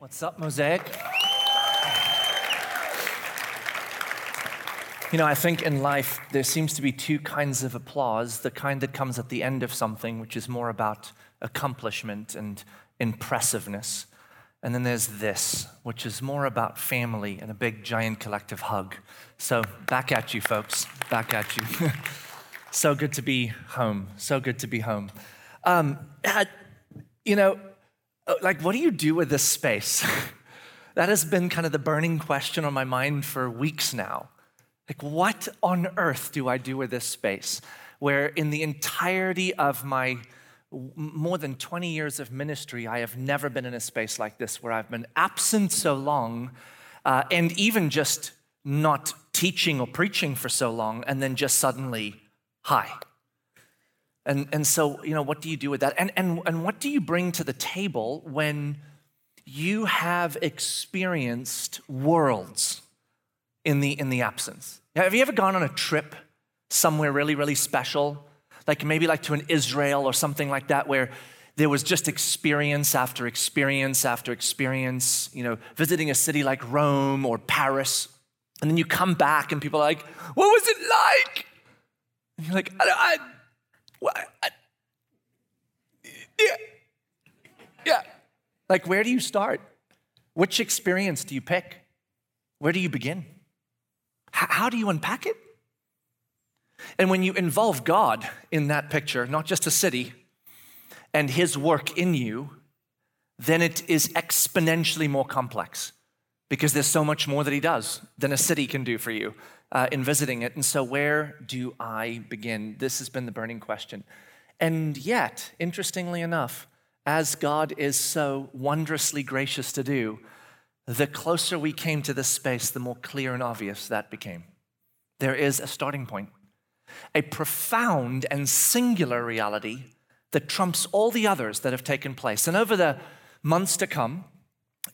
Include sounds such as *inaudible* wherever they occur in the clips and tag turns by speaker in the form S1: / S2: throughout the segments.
S1: What's up, Mosaic? You know, I think in life there seems to be two kinds of applause the kind that comes at the end of something, which is more about accomplishment and impressiveness. And then there's this, which is more about family and a big, giant collective hug. So, back at you, folks. Back at you. *laughs* so good to be home. So good to be home. Um, you know, like, what do you do with this space? *laughs* that has been kind of the burning question on my mind for weeks now. Like, what on earth do I do with this space? Where in the entirety of my more than 20 years of ministry, I have never been in a space like this where I've been absent so long uh, and even just not teaching or preaching for so long, and then just suddenly, hi. And, and so, you know, what do you do with that? And, and, and what do you bring to the table when you have experienced worlds in the, in the absence? Have you ever gone on a trip somewhere really, really special? Like maybe like to an Israel or something like that, where there was just experience after experience after experience, you know, visiting a city like Rome or Paris. And then you come back and people are like, what was it like? And you're like, I, I what? Yeah. Yeah. Like, where do you start? Which experience do you pick? Where do you begin? How do you unpack it? And when you involve God in that picture, not just a city, and His work in you, then it is exponentially more complex because there's so much more that He does than a city can do for you uh, in visiting it. And so, where do I begin? This has been the burning question. And yet, interestingly enough, as God is so wondrously gracious to do, the closer we came to this space, the more clear and obvious that became. There is a starting point, a profound and singular reality that trumps all the others that have taken place. And over the months to come,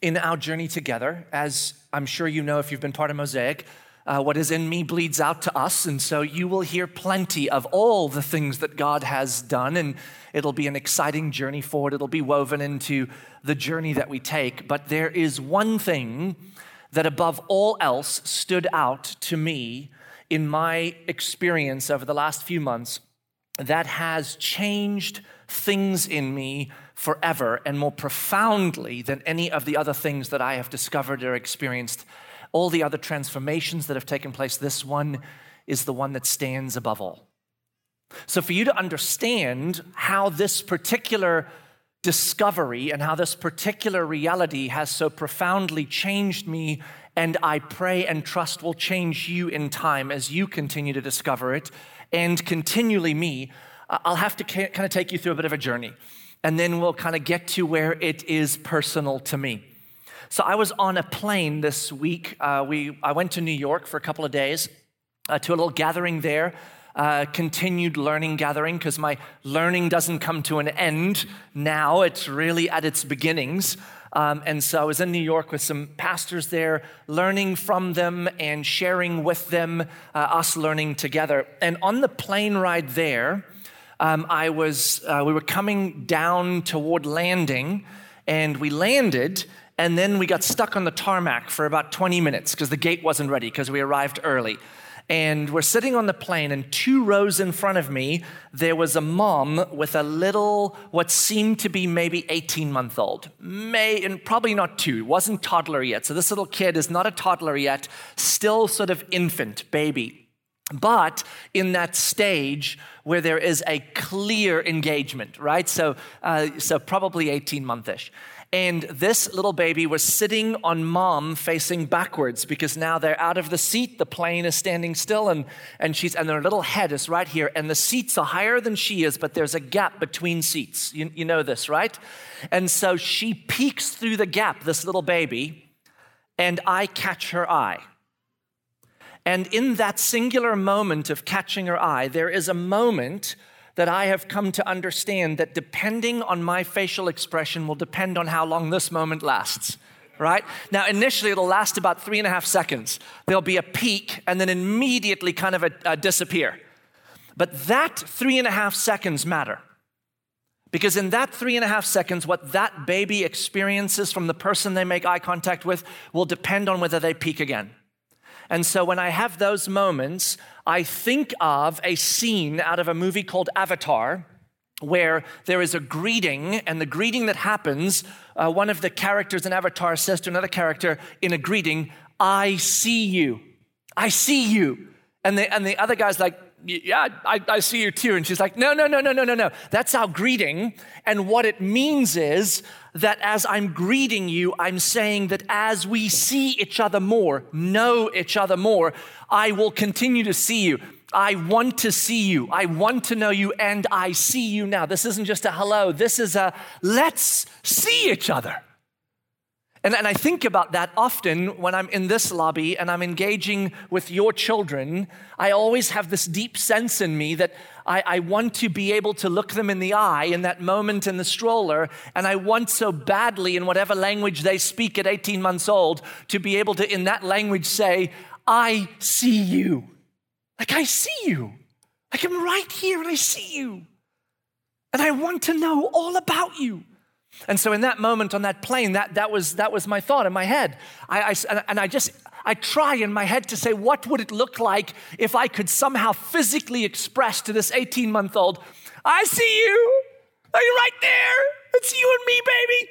S1: in our journey together, as I'm sure you know if you've been part of Mosaic, uh, what is in me bleeds out to us. And so you will hear plenty of all the things that God has done. And it'll be an exciting journey forward. It'll be woven into the journey that we take. But there is one thing that, above all else, stood out to me in my experience over the last few months that has changed things in me forever and more profoundly than any of the other things that I have discovered or experienced all the other transformations that have taken place, this one is the one that stands above all. So, for you to understand how this particular discovery and how this particular reality has so profoundly changed me, and I pray and trust will change you in time as you continue to discover it, and continually me, I'll have to kind of take you through a bit of a journey. And then we'll kind of get to where it is personal to me. So I was on a plane this week. Uh, we, I went to New York for a couple of days uh, to a little gathering there. Uh, continued learning gathering because my learning doesn't come to an end now. It's really at its beginnings. Um, and so I was in New York with some pastors there, learning from them and sharing with them, uh, us learning together. And on the plane ride there, um, I was, uh, we were coming down toward landing, and we landed, and then we got stuck on the tarmac for about 20 minutes because the gate wasn't ready because we arrived early. And we're sitting on the plane, and two rows in front of me, there was a mom with a little, what seemed to be maybe 18 month old. May, and probably not two, wasn't toddler yet. So this little kid is not a toddler yet, still sort of infant, baby. But in that stage where there is a clear engagement, right? So, uh, so probably 18 month ish. And this little baby was sitting on mom facing backwards because now they're out of the seat. The plane is standing still and, and she's, and their little head is right here. And the seats are higher than she is, but there's a gap between seats. You, you know this, right? And so she peeks through the gap, this little baby, and I catch her eye. And in that singular moment of catching her eye, there is a moment that I have come to understand that depending on my facial expression will depend on how long this moment lasts. Right? Now, initially, it'll last about three and a half seconds. There'll be a peek and then immediately kind of a, a disappear. But that three and a half seconds matter Because in that three and a half seconds, what that baby experiences from the person they make eye contact with will depend on whether they peek again. And so when I have those moments, I think of a scene out of a movie called Avatar where there is a greeting, and the greeting that happens, uh, one of the characters in Avatar says to another character in a greeting, I see you. I see you. And the, and the other guy's like, yeah, I, I, see you too. And she's like, no, no, no, no, no, no, no. That's our greeting. And what it means is that as I'm greeting you, I'm saying that as we see each other more, know each other more, I will continue to see you. I want to see you. I want to know you, and I see you now. This isn't just a hello, this is a let's see each other. And, and I think about that often when I'm in this lobby and I'm engaging with your children. I always have this deep sense in me that I, I, want to be able to look them in the eye in that moment in the stroller. And I want so badly, in whatever language they speak at 18 months old, to be able to, in that language, say, I see you. Like, I see you. Like, I'm right here and I see you. And I want to know all about you. And so in that moment on that plane, that, that, was, that was my thought in my head. I, I, and I just, I try in my head to say, what would it look like if I could somehow physically express to this 18 month old, I see you. Are you right there? It's you and me, baby.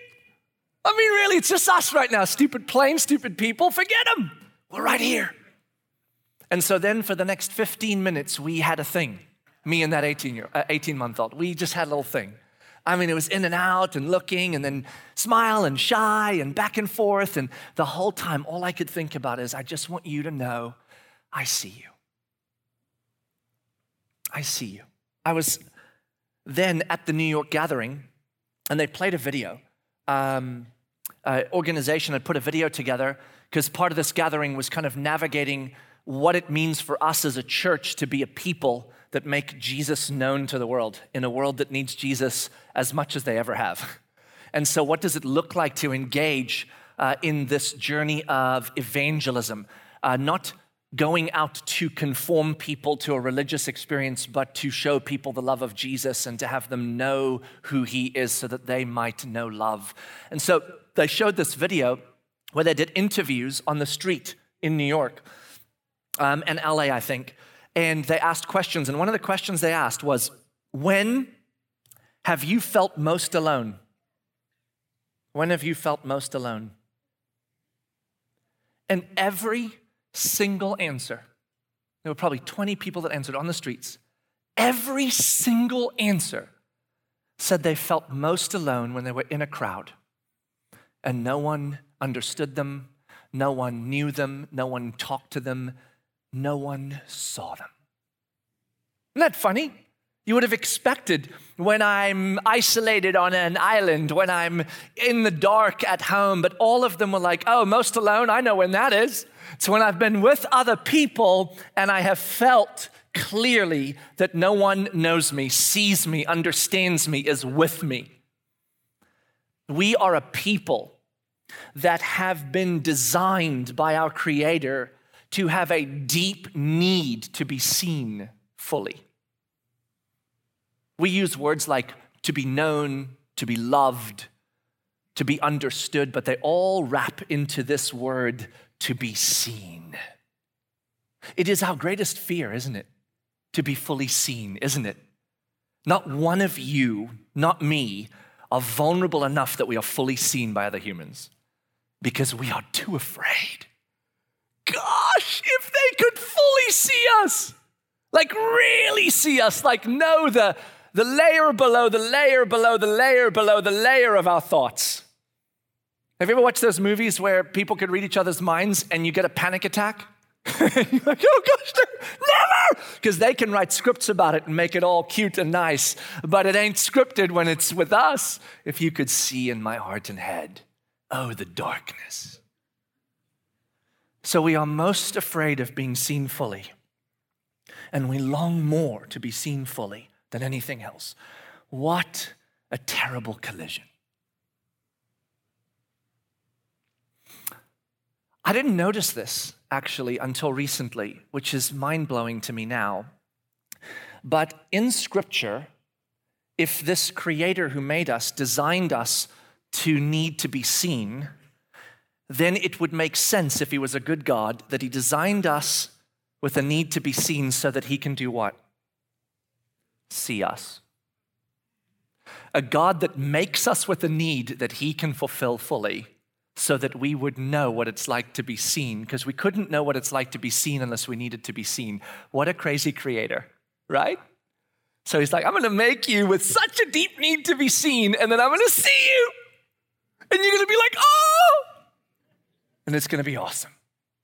S1: I mean, really, it's just us right now. Stupid plane, stupid people, forget them. We're right here. And so then for the next 15 minutes, we had a thing. Me and that 18 year, uh, 18 month old. We just had a little thing. I mean, it was in and out and looking and then smile and shy and back and forth. And the whole time, all I could think about is, I just want you to know I see you. I see you. I was then at the New York gathering and they played a video. Um, uh, organization had put a video together because part of this gathering was kind of navigating what it means for us as a church to be a people that make Jesus known to the world in a world that needs Jesus as much as they ever have. *laughs* And so, what does it look like to engage uh, in this journey of evangelism? Uh, not going out to conform people to a religious experience, but to show people the love of Jesus and to have them know who he is so that they might know love. And so, they showed this video where they did interviews on the street in New York um, and LA, I think and they asked questions. And one of the questions they asked was, When have you felt most alone? When have you felt most alone? And every single answer, there were probably 20 people that answered on the streets, every single answer said they felt most alone when they were in a crowd and no one understood them, no one knew them, no one talked to them, no one saw them. Isn't that funny? You would have expected when I'm isolated on an island, when I'm in the dark at home, but all of them were like, oh, most alone, I know when that is. It's when I've been with other people and I have felt clearly that no one knows me, sees me, understands me, is with me. We are a people that have been designed by our Creator to have a deep need to be seen fully. We use words like to be known, to be loved, to be understood, but they all wrap into this word to be seen. It is our greatest fear, isn't it? To be fully seen, isn't it? Not one of you, not me, are vulnerable enough that we are fully seen by other humans because we are too afraid fully see us, like really see us, like know the, the layer below the layer below the layer below the layer of our thoughts. Have you ever watched those movies where people could read each other's minds and you get a panic attack? *laughs* You're like, oh gosh, never! Because they can write scripts about it and make it all cute and nice, but it ain't scripted when it's with us. If you could see in my heart and head, oh, the darkness. So we are most afraid of being seen fully, and we long more to be seen fully than anything else. What a terrible collision. I didn't notice this actually until recently, which is mind blowing to me now. But in Scripture, if this creator who made us designed us to need to be seen, then it would make sense if he was a good God that he designed us with a need to be seen so that he can do what? See us. A God that makes us with a need that he can fulfill fully so that we would know what it's like to be seen, because we couldn't know what it's like to be seen unless we needed to be seen. What a crazy creator, right? So he's like, I'm gonna make you with such a deep need to be seen, and then I'm gonna see you, and you're gonna be like, oh, and it's gonna be awesome.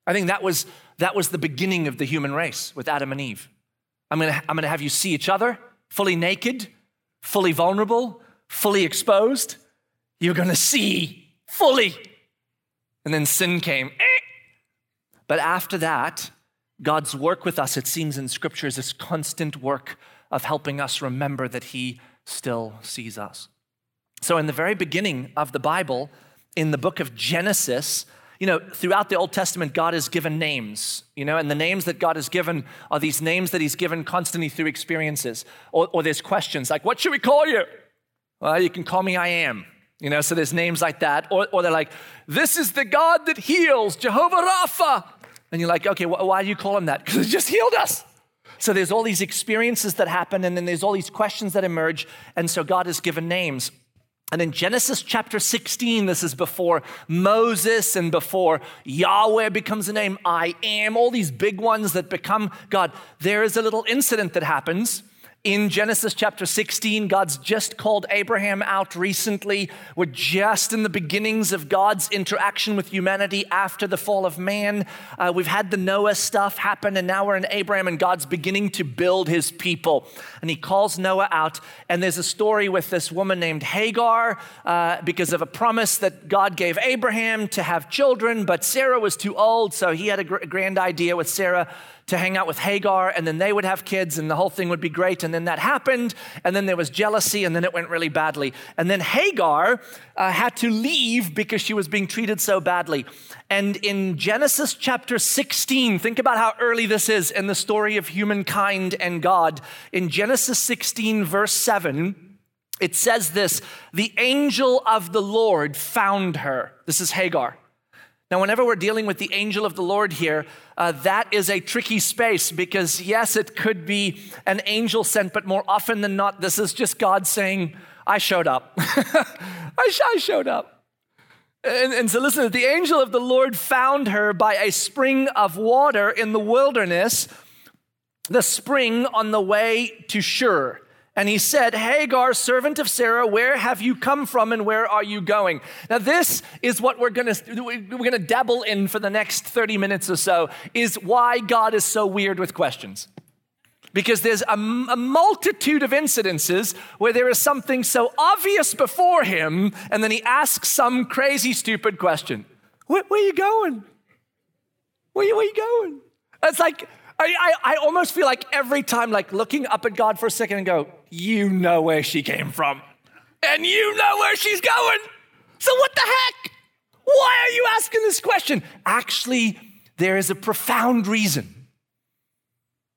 S1: I think that was that was the beginning of the human race with Adam and Eve. I'm gonna, I'm gonna have you see each other fully naked, fully vulnerable, fully exposed. You're gonna see fully and then sin came. Eh! But after that, God's work with us, it seems in Scripture, is this constant work of helping us remember that He still sees us. So, in the very beginning of the Bible, in the book of Genesis, you know, throughout the Old Testament, God has given names, you know, and the names that God has given are these names that He's given constantly through experiences. Or, or there's questions like, What should we call you? Well, you can call me I am. You know, so there's names like that. Or, or they're like, this is the God that heals, Jehovah Rapha. And you're like, okay, wh- why do you call him that? *laughs* Because he just healed us. So there's all these experiences that happen, and then there's all these questions that emerge. And so God has given names. And in Genesis chapter 16, this is before Moses and before Yahweh becomes a name, I am, all these big ones that become God. There is a little incident that happens in Genesis chapter 16, God's just called Abraham out recently. We're just in the beginnings of God's interaction with humanity after the fall of man. Uh, we've had the Noah stuff happen, and now we're in Abraham, and God's beginning to build his people. And he calls Noah out, and there's a story with this woman named Hagar uh, because of a promise that God gave Abraham to have children, but Sarah was too old, so he had a gr- grand idea with Sarah to hang out with Hagar, and then they would have kids, and the whole thing would be great. And then that happened, and then there was jealousy, and then it went really badly. And then Hagar uh, had to leave because she was being treated so badly. And in Genesis chapter 16, think about how early this is in the story of humankind and God. In Genesis 16, verse 7, it says this The angel of the Lord found her. This is Hagar. Now, whenever we're dealing with the angel of the Lord here, uh, that is a tricky space because, yes, it could be an angel sent, but more often than not, this is just God saying, I showed up. *laughs* I, sh- I, showed up. And, and so, listen, the angel of the Lord found her by a spring of water in the wilderness, the spring on the way to Shur. And he said, Hagar, servant of Sarah, where have you come from and where are you going? Now, this is what we're gonna, we're gonna dabble in for the next 30 minutes or so, is why God is so weird with questions. Because there's a, a multitude of incidences where there is something so obvious before him, and then he asks some crazy, stupid question. Where, where are you going? Where, where are you going? It's like, I, I, I, almost feel like every time, like looking up at God for a second and go, you know where she came from, and you know where she's going. So what the heck? Why are you asking this question? Actually, there is a profound reason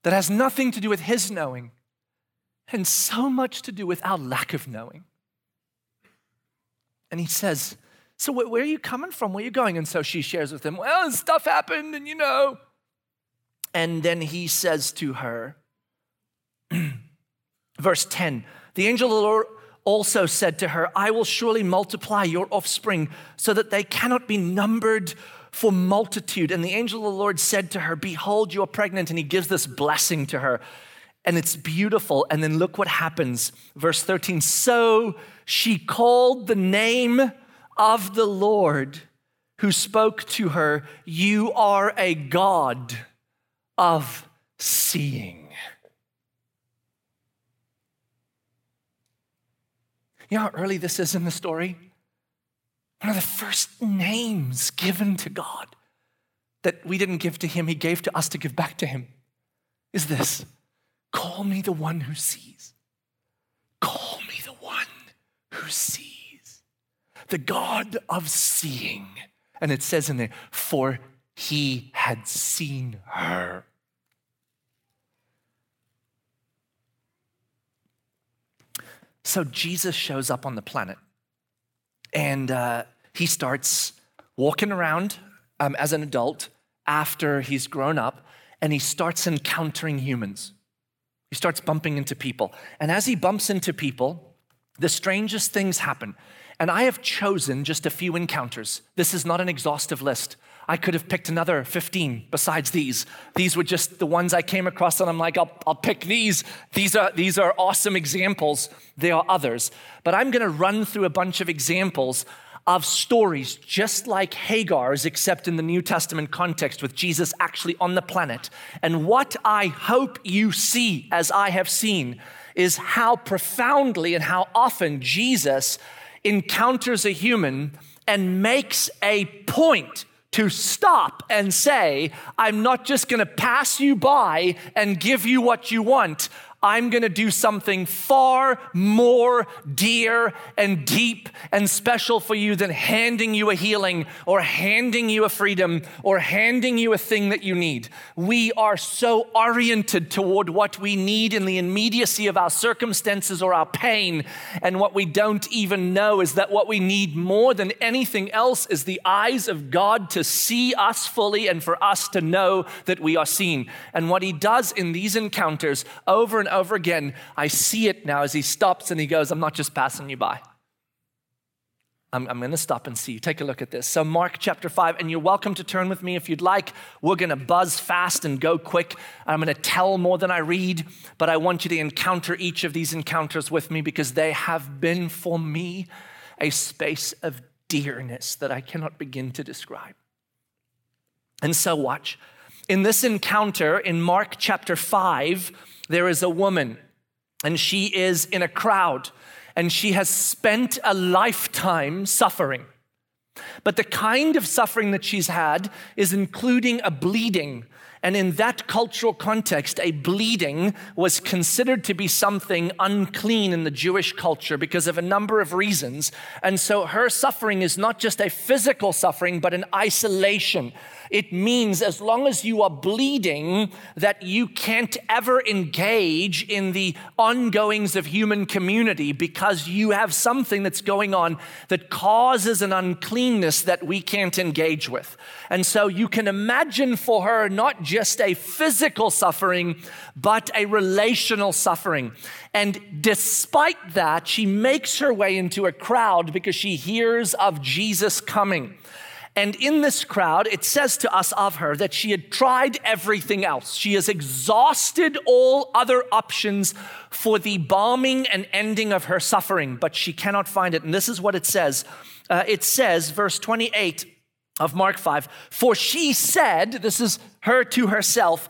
S1: that has nothing to do with his knowing and so much to do with our lack of knowing. And he says, So where are you coming from? Where are you going? And so she shares with him, Well, stuff happened, and you know. And then he says to her, *clears throat* verse 10 The angel of the Lord also said to her, I will surely multiply your offspring so that they cannot be numbered for multitude. And the angel of the Lord said to her, Behold, you are pregnant. And he gives this blessing to her. And it's beautiful. And then look what happens. Verse 13 So she called the name of the Lord who spoke to her, You are a God of seeing. You know how early this is in the story? One of the first names given to God that we didn't give to him, he gave to us to give back to him is this Call me the one who sees. Call me the one who sees. The God of seeing. And it says in there, for he had seen her. So Jesus shows up on the planet and uh, he starts walking around um, as an adult after he's grown up and he starts encountering humans. He starts bumping into people. And as he bumps into people, the strangest things happen. And I have chosen just a few encounters. This is not an exhaustive list. I could have picked another 15 besides these. These were just the ones I came across, and I'm like, I'll, I'll pick these. These are, these are awesome examples. There are others. But I'm going to run through a bunch of examples of stories just like Hagar's, except in the New Testament context with Jesus actually on the planet. And what I hope you see, as I have seen, is how profoundly and how often Jesus encounters a human and makes a point to stop and say, I'm not just gonna pass you by and give you what you want. I'm going to do something far more dear and deep and special for you than handing you a healing or handing you a freedom or handing you a thing that you need. We are so oriented toward what we need in the immediacy of our circumstances or our pain. And what we don't even know is that what we need more than anything else is the eyes of God to see us fully and for us to know that we are seen. And what He does in these encounters over and over again, I see it now as he stops and he goes, I'm not just passing you by. I'm, I'm going to stop and see you. Take a look at this. So, Mark chapter 5, and you're welcome to turn with me if you'd like. We're going to buzz fast and go quick. I'm going to tell more than I read, but I want you to encounter each of these encounters with me because they have been for me a space of dearness that I cannot begin to describe. And so, watch. In this encounter in Mark chapter 5, there is a woman, and she is in a crowd, and she has spent a lifetime suffering. But the kind of suffering that she's had is including a bleeding. And in that cultural context, a bleeding was considered to be something unclean in the Jewish culture because of a number of reasons. And so her suffering is not just a physical suffering, but an isolation it means as long as you are bleeding, that you can't ever engage in the ongoings of human community because you have something that's going on that causes an uncleanness that we can't engage with. And so you can imagine for her not just a physical suffering, but a relational suffering. And despite that, she makes her way into a crowd because she hears of Jesus coming. And in this crowd, it says to us of her that she had tried everything else. She has exhausted all other options for the balming and ending of her suffering, but she cannot find it. And this is what it says uh, it says, verse 28 of Mark 5 For she said, this is her to herself,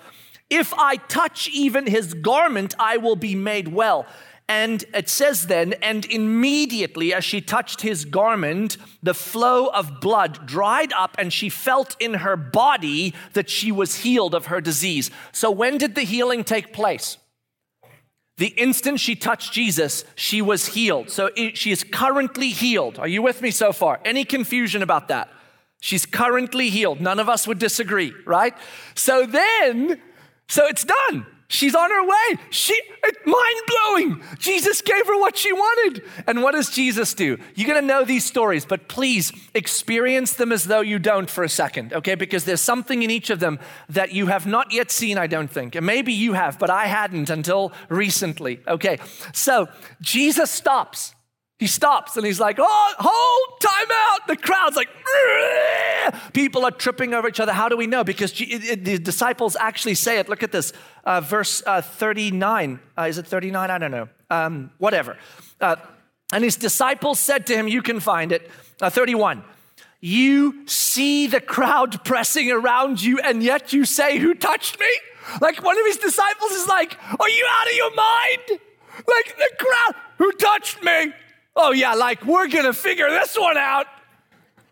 S1: if I touch even his garment, I will be made well. And it says then, and immediately as she touched his garment, the flow of blood dried up, and she felt in her body that she was healed of her disease. So, when did the healing take place? The instant she touched Jesus, she was healed. So, she is currently healed. Are you with me so far? Any confusion about that? She's currently healed. None of us would disagree, right? So then, so it's done. She's on her way. She mind blowing. Jesus gave her what she wanted. And what does Jesus do? You're going to know these stories, but please experience them as though you don't for a second, okay? Because there's something in each of them that you have not yet seen, I don't think. And maybe you have, but I hadn't until recently. Okay. So Jesus stops he stops and he's like, oh, hold, time out. The crowd's like, people are tripping over each other. How do we know? Because the disciples actually say it. Look at this, uh, verse uh, 39. Uh, is it 39? I don't know. Um, whatever. Uh, and his disciples said to him, You can find it. Uh, 31. You see the crowd pressing around you, and yet you say, Who touched me? Like one of his disciples is like, Are you out of your mind? Like the crowd, who touched me? Oh, yeah, like we're gonna figure this one out.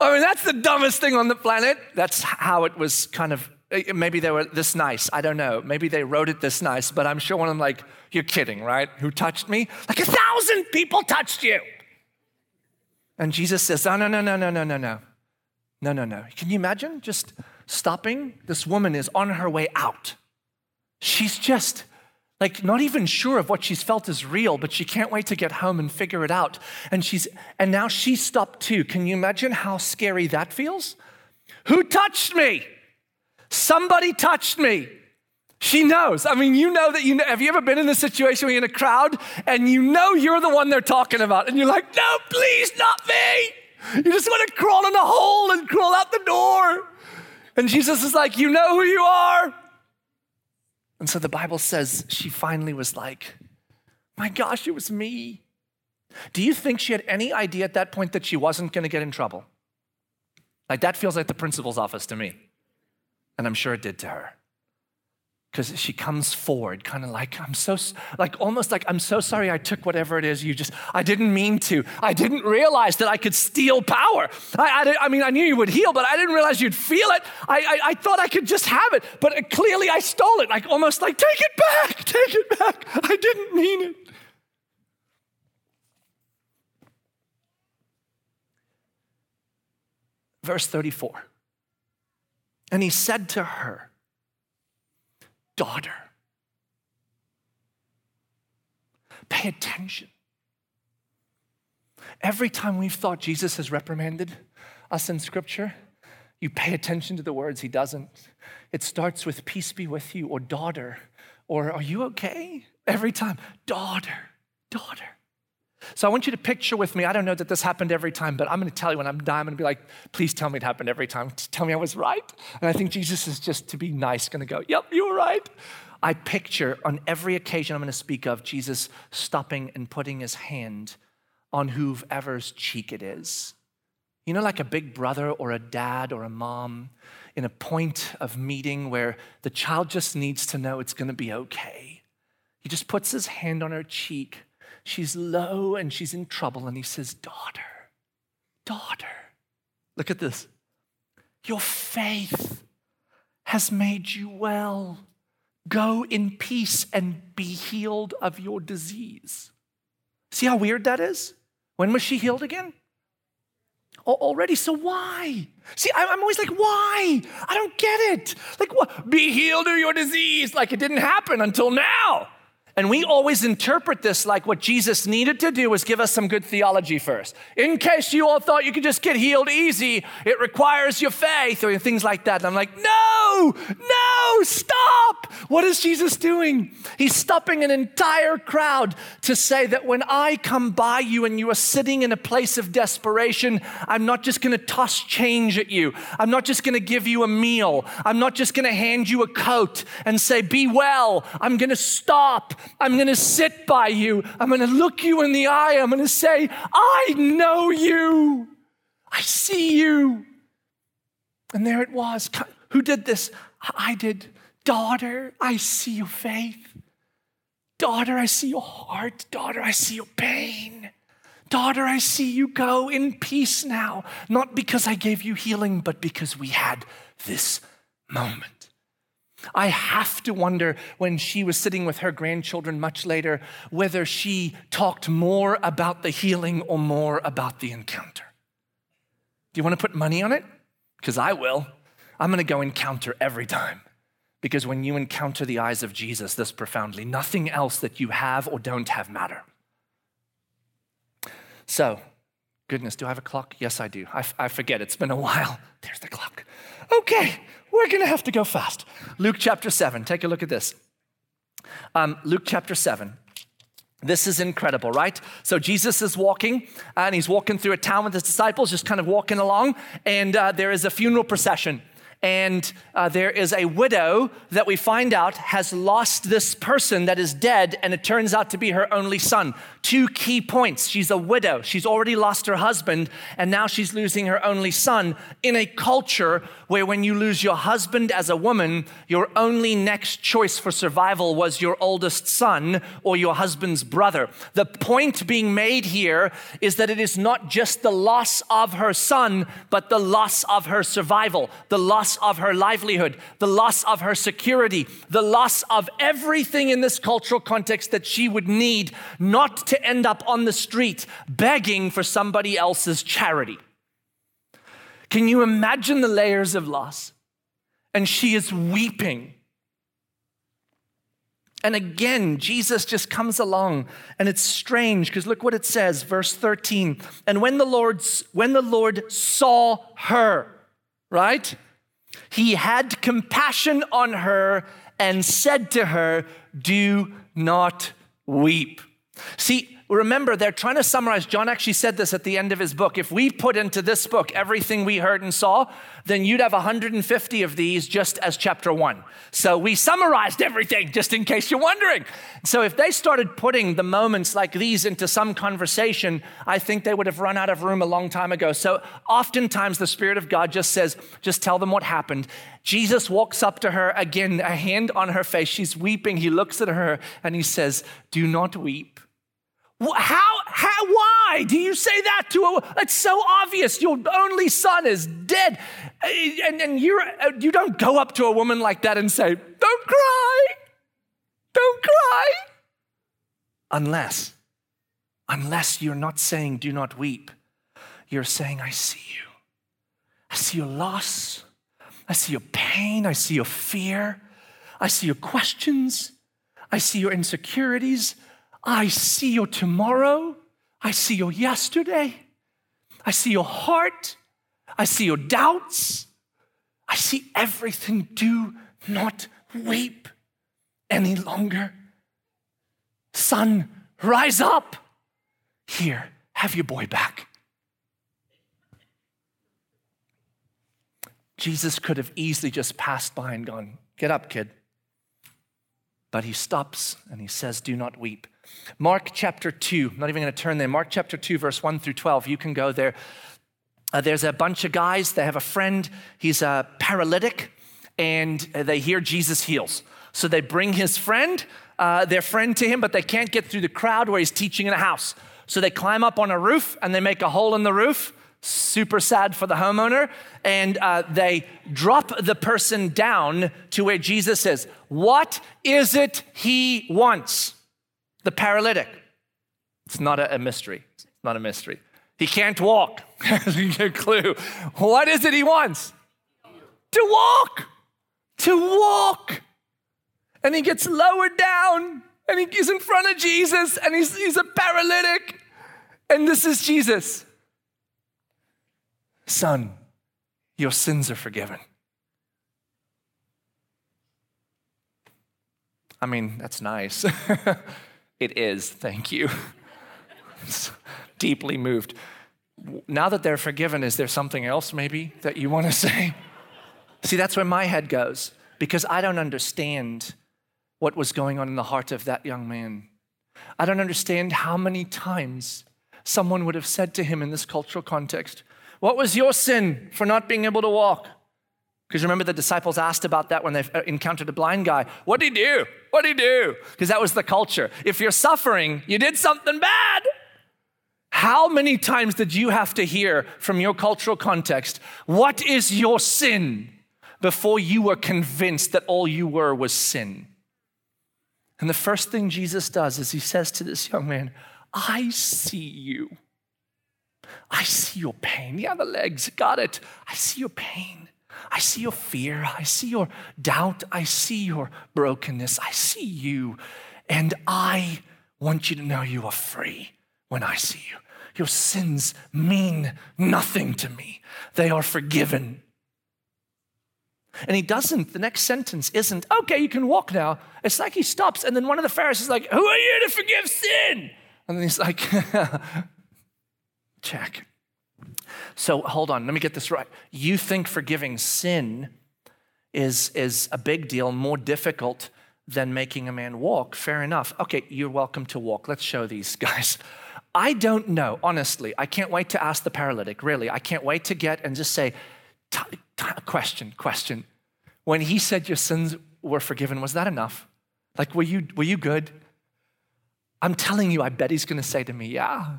S1: I mean, that's the dumbest thing on the planet. That's how it was kind of, eh, maybe they were this nice. I don't know. Maybe they wrote it this nice, but I'm sure one of them, like, you're kidding, right? Who touched me? Like a thousand people touched you. And Jesus says, oh, no, no, no, no, no, no, no. No, no, no. Can you imagine just stopping? This woman is on her way out. She's just like not even sure of what she's felt is real, but she can't wait to get home and figure it out. And she's and now she's stopped too. Can you imagine how scary that feels? Who touched me? Somebody touched me. She knows. I mean, you know that you know. Have you ever been in a situation where you're in a crowd and you know you're the one they're talking about, and you're like, no, please, not me. You just want to crawl in a hole and crawl out the door. And Jesus is like, you know who you are. And so the Bible says she finally was like, my gosh, it was me. Do you think she had any idea at that point that she wasn't going to get in trouble? Like, that feels like the principal's office to me. And I'm sure it did to her because she comes forward kind of like i'm so like almost like i'm so sorry i took whatever it is you just i didn't mean to. I didn't realize that i could steal power. I, I, I mean i knew you would heal but i didn't realize you'd feel it. I, I, I thought i could just have it but uh, clearly i stole it. Like almost like take it back *laughs* take it back. I didn't mean it. Verse 34 and he said to her daughter. Pay attention. Every time we've thought Jesus has reprimanded us in Scripture, you pay attention to the words he doesn't. It starts with peace be with you or daughter or are you okay? Every time, daughter, daughter. So I want you to picture with me. I don't know that this happened every time, but I'm going to tell you when I'm dying, I'm going to be like, please tell me it happened every time. Tell me I was right. And I think Jesus is just to be nice, going to go, yep, you were right. I picture on every occasion I'm going to speak of Jesus stopping and putting his hand on whoever's cheek it is. You know, like a big brother or a dad or a mom in a point of meeting where the child just needs to know it's going to be okay. He just puts his hand on her cheek She's low and she's in trouble. And he says, Daughter, daughter, look at this. Your faith has made you well. Go in peace and be healed of your disease. See how weird that is? When was she healed again? already. So why? See, I'm always like, why? I don't get it. Like, what? Be healed of your disease. Like it didn't happen until now. And we always interpret this like what Jesus needed to do was give us some good theology first. In case you all thought you could just get healed easy, it requires your faith or things like that. And I'm like, no, no, stop. What is Jesus doing? He's stopping an entire crowd to say that when I come by you and you are sitting in a place of desperation, I'm not just going to toss change at you. I'm not just going to give you a meal. I'm not just going to hand you a coat and say, be well. I'm going to stop I'm going to sit by you. I'm going to look you in the eye. I'm going to say, I know you. I see you. And there it was. Who did this? I did. Daughter, I see your faith. Daughter, I see your heart. Daughter, I see your pain. Daughter, I see you go in peace now, not because I gave you healing, but because we had this moment. I have to wonder when she was sitting with her grandchildren much later whether she talked more about the healing or more about the encounter. Do you want to put money on it? Because I will. I'm going to go encounter every time. Because when you encounter the eyes of Jesus this profoundly, nothing else that you have or don't have matter. So, goodness, do I have a clock? Yes, I do. I, I forget. It's been a while. *laughs* There's the clock. Okay, we're going to have to go fast. Luke chapter 7, take a look at this. Um, Luke chapter 7. This is incredible, right? So Jesus is walking, and he's walking through a town with his disciples, just kind of walking along, and uh, there is a funeral procession and uh, there is a widow that we find out has lost this person that is dead, and it turns out to be her only son. Two key points. She's a widow. She's already lost her husband, and now she's losing her only son in a culture where when you lose your husband as a woman, your only next choice for survival was your oldest son or your husband's brother. The point being made here is that it is not just the loss of her son, but the loss of her survival, the loss loss of her livelihood, the loss of her security, the loss of everything in this cultural context that she would need not to end up on the street begging for somebody else's charity. Can you imagine the layers of loss? And she is weeping. And again, Jesus just comes along and it's strange because look what it says, verse 13. And when the Lord when the Lord saw her, right? He had compassion on her and said to her, "Do not weep." See, remember, they're trying to summarize. John actually said this at the end of his book. If we put into this book everything we heard and saw, then you'd have 150 of these just as chapter one. So we summarized everything just in case you're wondering. So if they started putting the moments like these into some conversation, I think they would have run out of room a long time ago. So oftentimes the Spirit of God just says, just tell them what happened. Jesus walks up to her again, a hand on her face. She's weeping. He looks at her and he says, Do not weep. How, how, why do you say that to a, it's so obvious. Your only son is dead. Eh, and, and you're, eh, you don't go up to a woman like that and say, don't cry, don't cry. Unless, unless you're not saying, do not weep, you're saying, I see you. I see your loss. I see your pain. I see your fear. I see your questions. I see your insecurities. I see your tomorrow. I see your yesterday. I see your heart. I see your doubts. I see everything. Do not weep any longer. Son, rise up. Here, have your boy back. Jesus could have easily just passed by and gone, Get up, kid. But he stops and he says, Do not weep. Mark chapter 2, I'm not even going to turn there. Mark chapter 2, verse 1 through 12. You can go there. Uh, there's a bunch of guys, they have a friend, he's a paralytic, and they hear Jesus heals. So they bring his friend, uh, their friend to him, but they can't get through the crowd where he's teaching in a house. So they climb up on a roof and they make a hole in the roof. Super sad for the homeowner. And uh, they drop the person down to where Jesus is. What is it he wants? The paralytic. It's not a, a mystery. It's not a mystery. He can't walk. *laughs* clue. What is it he wants? To walk. To walk. And he gets lowered down and he's in front of Jesus and he's, he's a paralytic. And this is Jesus. Son, your sins are forgiven. I mean, that's nice. *laughs* It is, thank you. Deeply moved. Now that they're forgiven, is there something else maybe that you want to say? See, that's where my head goes because I don't understand what was going on in the heart of that young man. I don't understand how many times someone would have said to him in this cultural context, What was your sin for not being able to walk? Because remember, the disciples asked about that when they uh, encountered a blind guy. What did he do? What did he do? Because that was the culture. If you're suffering, you did something bad. How many times did you have to hear from your cultural context, What is your sin? before you were convinced that all you were was sin? And the first thing Jesus does is he says to this young man, I see you. I see your pain. Yeah, the legs, got it. I see your pain. I see your fear. I see your doubt. I see your brokenness. I see you. And I want you to know you are free when I see you. Your sins mean nothing to me, they are forgiven. And he doesn't, the next sentence isn't, okay, you can walk now. It's like he stops, and then one of the Pharisees is like, Who are you to forgive sin? And then he's like, *laughs* Check. So hold on, let me get this right. You think forgiving sin is, is a big deal, more difficult than making a man walk. Fair enough. Okay, you're welcome to walk. Let's show these *laughs* guys. I don't know, honestly. I can't wait to ask the paralytic, really. I can't wait to get and just say, question, question. When he said your sins were forgiven, was that enough? Like, were you, were you good? I'm telling you, I bet he's gonna say to me, yeah,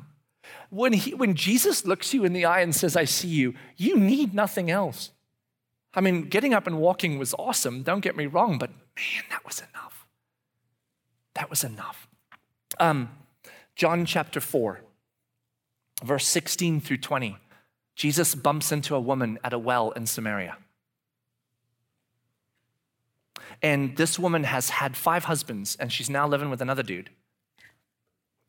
S1: when, he, when Jesus looks you in the eye and says, I see you, you need nothing else. I mean, getting up and walking was awesome, don't get me wrong, but man, that was enough. That was enough. Um, John chapter 4, verse 16 through 20. Jesus bumps into a woman at a well in Samaria. And this woman has had five husbands, and she's now living with another dude.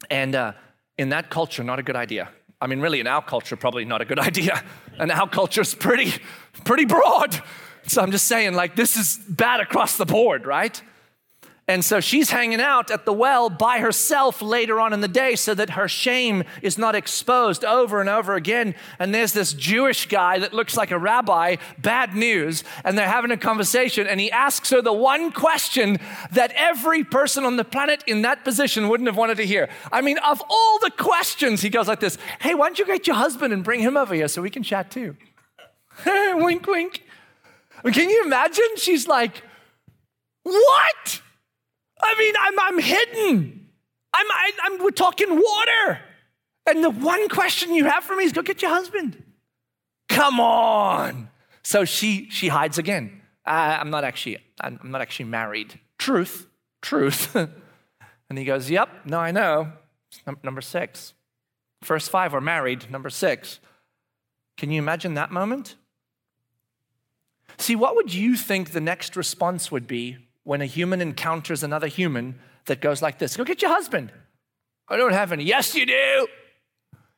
S1: And uh, in that culture, not a good idea. I mean, really, in our culture, probably not a good *laughs* idea. And our culture is pretty, pretty broad. So I'm just saying, like, this is bad across the board, right? And so she's hanging out at the well by herself later on in the day so that her shame is not exposed over and over again. And there's this Jewish guy that looks like a rabbi, bad news, and they're having a conversation. And he asks her the one question that every person on the planet in that position wouldn't have wanted to hear. I mean, of all the questions, he goes like this Hey, why don't you get your husband and bring him over here so we can chat too? *laughs* wink, wink. Can you imagine? She's like, What? I mean, I'm, I'm hidden. I'm, I, am i am we are talking water. And the one question you have for me is go get your husband. Come on. So she, she hides again. Uh, I'm not actually, I'm not actually married. Truth, truth. *laughs* and he goes, yep, no, I know. number six. First five are married, number six. Can you imagine that moment? See, what would you think the next response would be when a human encounters another human that goes like this Go get your husband. I don't have any. Yes, you do.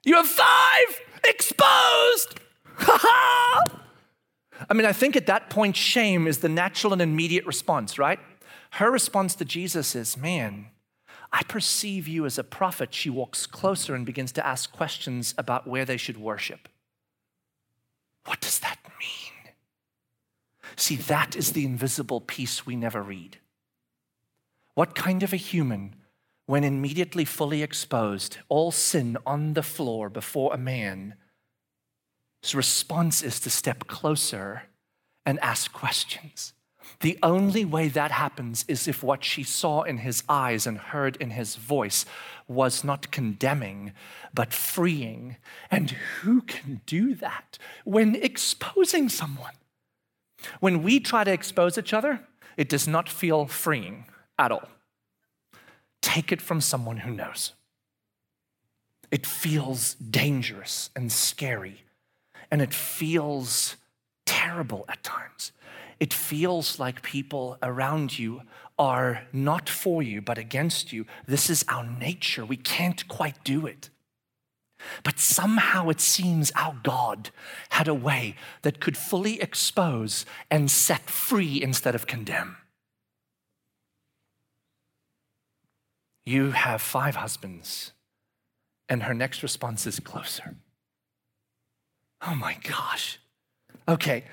S1: You have five exposed. *laughs* I mean, I think at that point, shame is the natural and immediate response, right? Her response to Jesus is, Man, I perceive you as a prophet. She walks closer and begins to ask questions about where they should worship. What does that mean? See, that is the invisible piece we never read. What kind of a human, when immediately fully exposed, all sin on the floor before a man, his response is to step closer and ask questions. The only way that happens is if what she saw in his eyes and heard in his voice was not condemning, but freeing. And who can do that when exposing someone? When we try to expose each other, it does not feel freeing at all. Take it from someone who knows. It feels dangerous and scary, and it feels terrible at times. It feels like people around you are not for you, but against you. This is our nature. We can't quite do it. But somehow it seems our God had a way that could fully expose and set free instead of condemn. You have five husbands, and her next response is closer. Oh my gosh. Okay.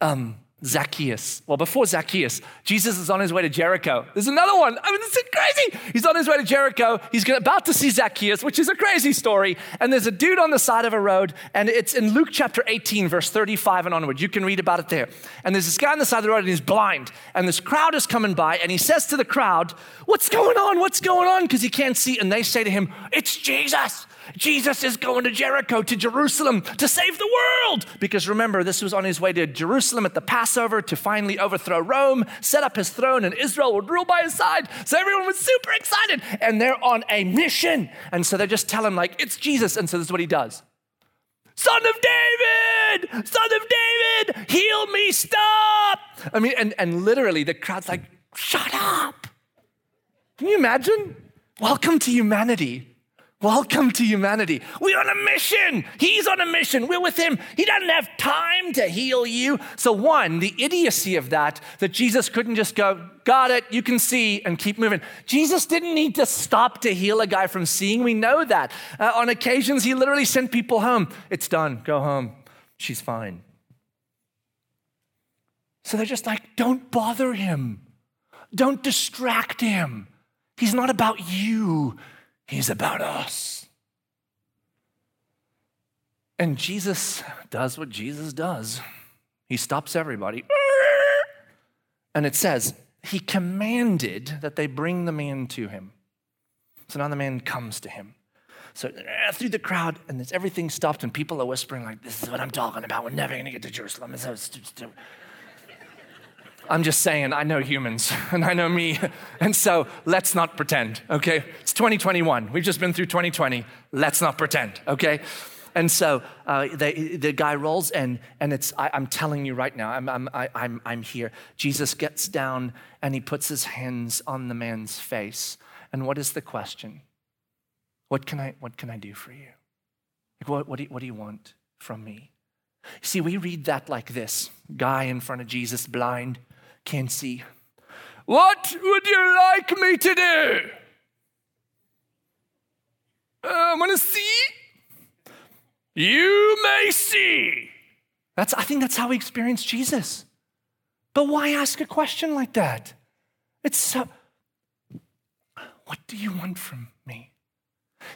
S1: Um, Zacchaeus. Well, before Zacchaeus, Jesus is on his way to Jericho. There's another one. I mean, this is crazy. He's on his way to Jericho. He's about to see Zacchaeus, which is a crazy story. And there's a dude on the side of a road, and it's in Luke chapter 18, verse 35 and onward. You can read about it there. And there's this guy on the side of the road, and he's blind. And this crowd is coming by, and he says to the crowd, What's going on? What's going on? Because he can't see. And they say to him, It's Jesus. Jesus is going to Jericho, to Jerusalem, to save the world. Because remember, this was on his way to Jerusalem at the Passover to finally overthrow Rome, set up his throne, and Israel would rule by his side. So everyone was super excited. And they're on a mission. And so they just tell him, like, it's Jesus. And so this is what he does Son of David, Son of David, heal me, stop. I mean, and, and literally the crowd's like, shut up. Can you imagine? Welcome to humanity. Welcome to humanity. We're on a mission. He's on a mission. We're with him. He doesn't have time to heal you. So, one, the idiocy of that, that Jesus couldn't just go, got it, you can see, and keep moving. Jesus didn't need to stop to heal a guy from seeing. We know that. Uh, on occasions, he literally sent people home. It's done. Go home. She's fine. So they're just like, don't bother him. Don't distract him. He's not about you. He's about us. And Jesus does what Jesus does he stops everybody. And it says, He commanded that they bring the man to him. So now the man comes to him. So uh, through the crowd, and there's everything stopped, and people are whispering, like, This is what I'm talking about. We're never going to get to Jerusalem. It's. I'm just saying, I know humans *laughs* and I know me. *laughs* And so let's not pretend, okay? It's 2021. We've just been through 2020. Let's not pretend, okay? And so uh, the guy rolls in, and it's, I, am telling you right now, I'm, I'm, I, I'm, I'm here. Jesus gets down and he puts his hands on the man's face. And what is the question? What can I, what can I do for you? Like, what, what, do you, what do you want from me? See, we read that like this guy in front of Jesus, blind, can't see. What would you like me to do? Uh, I want to see. You may see. That's, I think that's how we experience Jesus. But why ask a question like that? It's so. What do you want from me?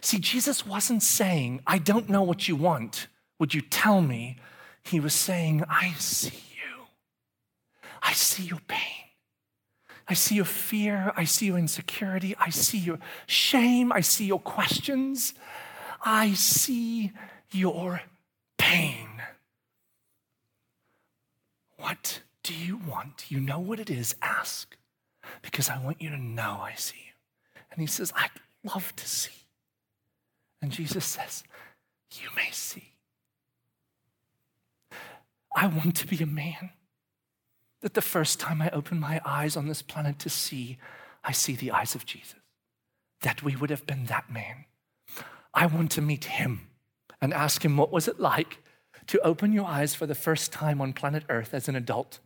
S1: See, Jesus wasn't saying, I don't know what you want. Would you tell me? He was saying, I see you. I see your pain. I see your fear. I see your insecurity. I see your shame. I see your questions. I see your pain. What do you want? You know what it is. Ask, because I want you to know I see you. And he says, I'd love to see. And Jesus says, You may see. I want to be a man that the first time I open my eyes on this planet to see, I see the eyes of Jesus. That we would have been that man. I want to meet him and ask him, What was it like to open your eyes for the first time on planet Earth as an adult?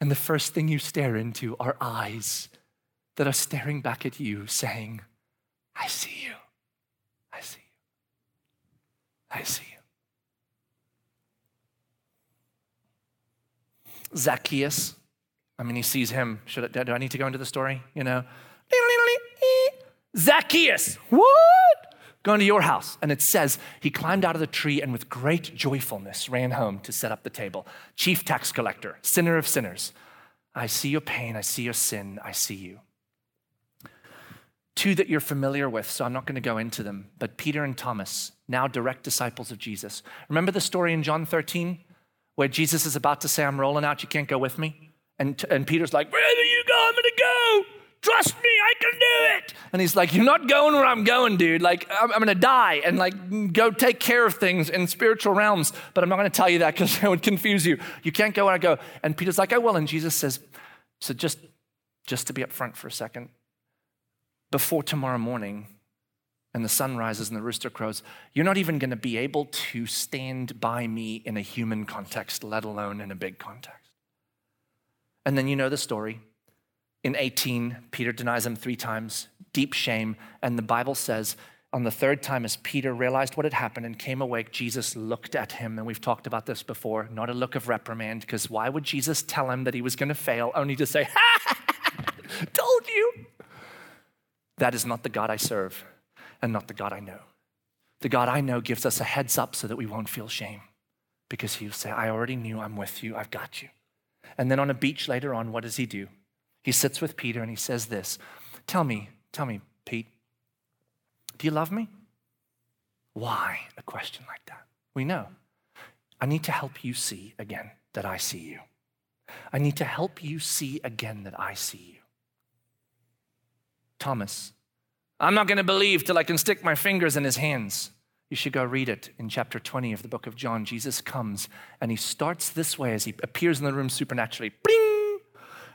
S1: And the first thing you stare into are eyes that are staring back at you, saying, I see you. I see you. I see you. Zacchaeus. I mean, he sees him. Should I, do I need to go into the story? You know, Zacchaeus. What? Going to your house. And it says he climbed out of the tree and with great joyfulness ran home to set up the table. Chief tax collector, sinner of sinners. I see your pain. I see your sin. I see you. Two that you're familiar with, so I'm not going to go into them, but Peter and Thomas, now direct disciples of Jesus. Remember the story in John 13? Where Jesus is about to say, I'm rolling out, you can't go with me? And, and Peter's like, Wherever you go, I'm gonna go. Trust me, I can do it. And he's like, You're not going where I'm going, dude. Like, I'm, I'm gonna die and like go take care of things in spiritual realms. But I'm not gonna tell you that because it *laughs* would confuse you. You can't go where I go. And Peter's like, I will. And Jesus says, So just, just to be upfront for a second, before tomorrow morning, and the sun rises and the rooster crows, you're not even going to be able to stand by me in a human context, let alone in a big context. And then you know the story. In 18, Peter denies him three times, deep shame. And the Bible says, on the third time, as Peter realized what had happened and came awake, Jesus looked at him. And we've talked about this before, not a look of reprimand, because why would Jesus tell him that he was going to fail, only to say, *laughs* Ha! Told you. That is not the God I serve and not the God I know. The God I know gives us a heads up so that we won't feel shame because he'll say, I already knew I'm with you, I've got you. And then on a beach later on, what does he do? He sits with Peter and he says this Tell me, tell me, Pete, do you love me? Why a question like that? We know. I need to help you see again that I see you. I need to help you see again that I see you. Thomas, I'm not going to believe till I can stick my fingers in his hands. You should go read it in chapter 20 of the book of John. Jesus comes and he starts this way as he appears in the room supernaturally. Bling!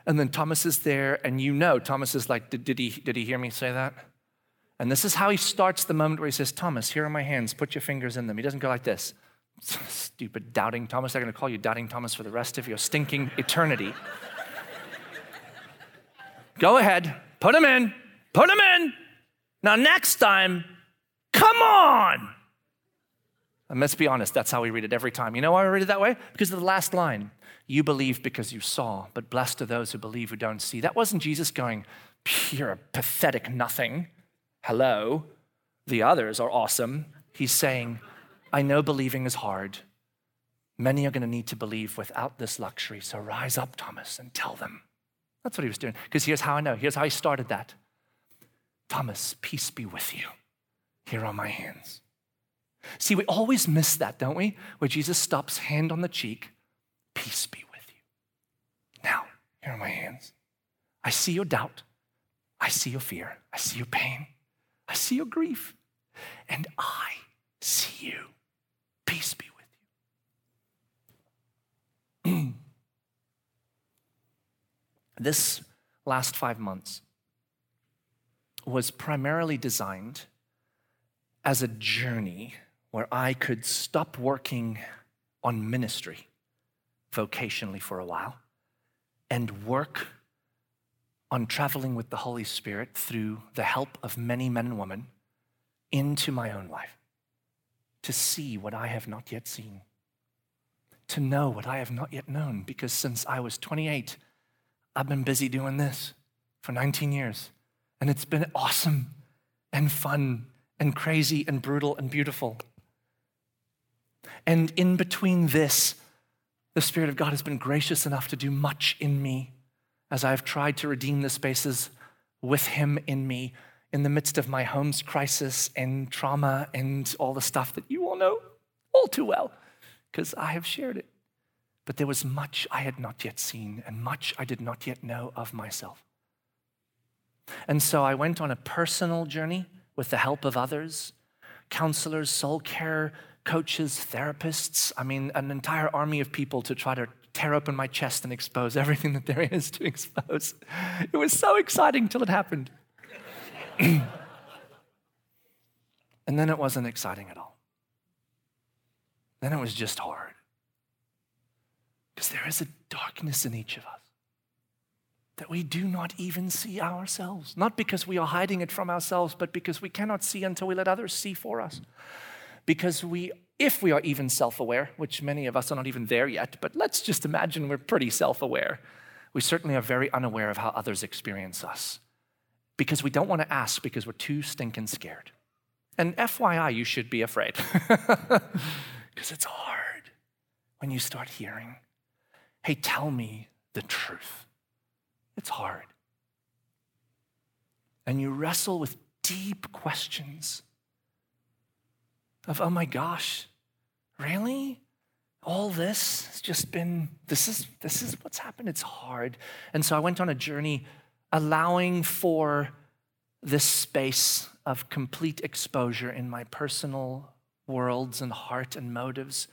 S1: And then Thomas is there, and you know, Thomas is like, did, did, he, did he hear me say that? And this is how he starts the moment where he says, Thomas, here are my hands, put your fingers in them. He doesn't go like this. *laughs* Stupid doubting Thomas. They're going to call you doubting Thomas for the rest of your stinking eternity. *laughs* go ahead, put them in, put them in. Now, next time, come on. And let's be honest, that's how we read it every time. You know why we read it that way? Because of the last line. You believe because you saw, but blessed are those who believe who don't see. That wasn't Jesus going, you're a pathetic nothing. Hello. The others are awesome. He's saying, I know believing is hard. Many are going to need to believe without this luxury. So rise up, Thomas, and tell them. That's what he was doing. Because here's how I know. Here's how he started that. Thomas, peace be with you. Here are my hands. See, we always miss that, don't we? Where Jesus stops, hand on the cheek, peace be with you. Now, here are my hands. I see your doubt. I see your fear. I see your pain. I see your grief. And I see you Peace be with you. *clears throat* this last five months was primarily designed as a journey where I could stop working on ministry vocationally for a while and work on traveling with the Holy Spirit through the help of many men and women into my own life to see what I have not yet seen, to know what I have not yet known, because since I was 28, I've been busy doing this for 19 years. And it's been awesome and fun and crazy and brutal and beautiful. And in between this, the Spirit of God has been gracious enough to do much in me as I've tried to redeem the spaces with Him in me in the midst of my home's crisis and trauma and all the stuff that you all know all too well, because I have shared it. But there was much I had not yet seen and much I did not yet know of myself. And so I went on a personal journey with the help of others counselors, soul care coaches, therapists. I mean, an entire army of people to try to tear open my chest and expose everything that there is to *laughs* expose. It was so exciting till it happened. *clears throat* and then it wasn't exciting at all. Then it was just hard. Because there is a darkness in each of us that we do not even see ourselves. Not because we are hiding it from ourselves, but because we cannot see until we let others see for us. Because we, if we are even self aware, which many of us are not even there yet, but let's just imagine we're pretty self aware, we certainly are very unaware of how others experience us because we don't want to ask because we're too stinking scared. And FYI, you should be afraid *laughs* because it's hard when you start hearing, hey, tell me the truth. It's hard. And you wrestle with deep questions of, oh my gosh, really? All this has just been, this is, this is what's happened. It's hard. And so I went on a journey allowing for this space of complete exposure in my personal worlds and heart and motives.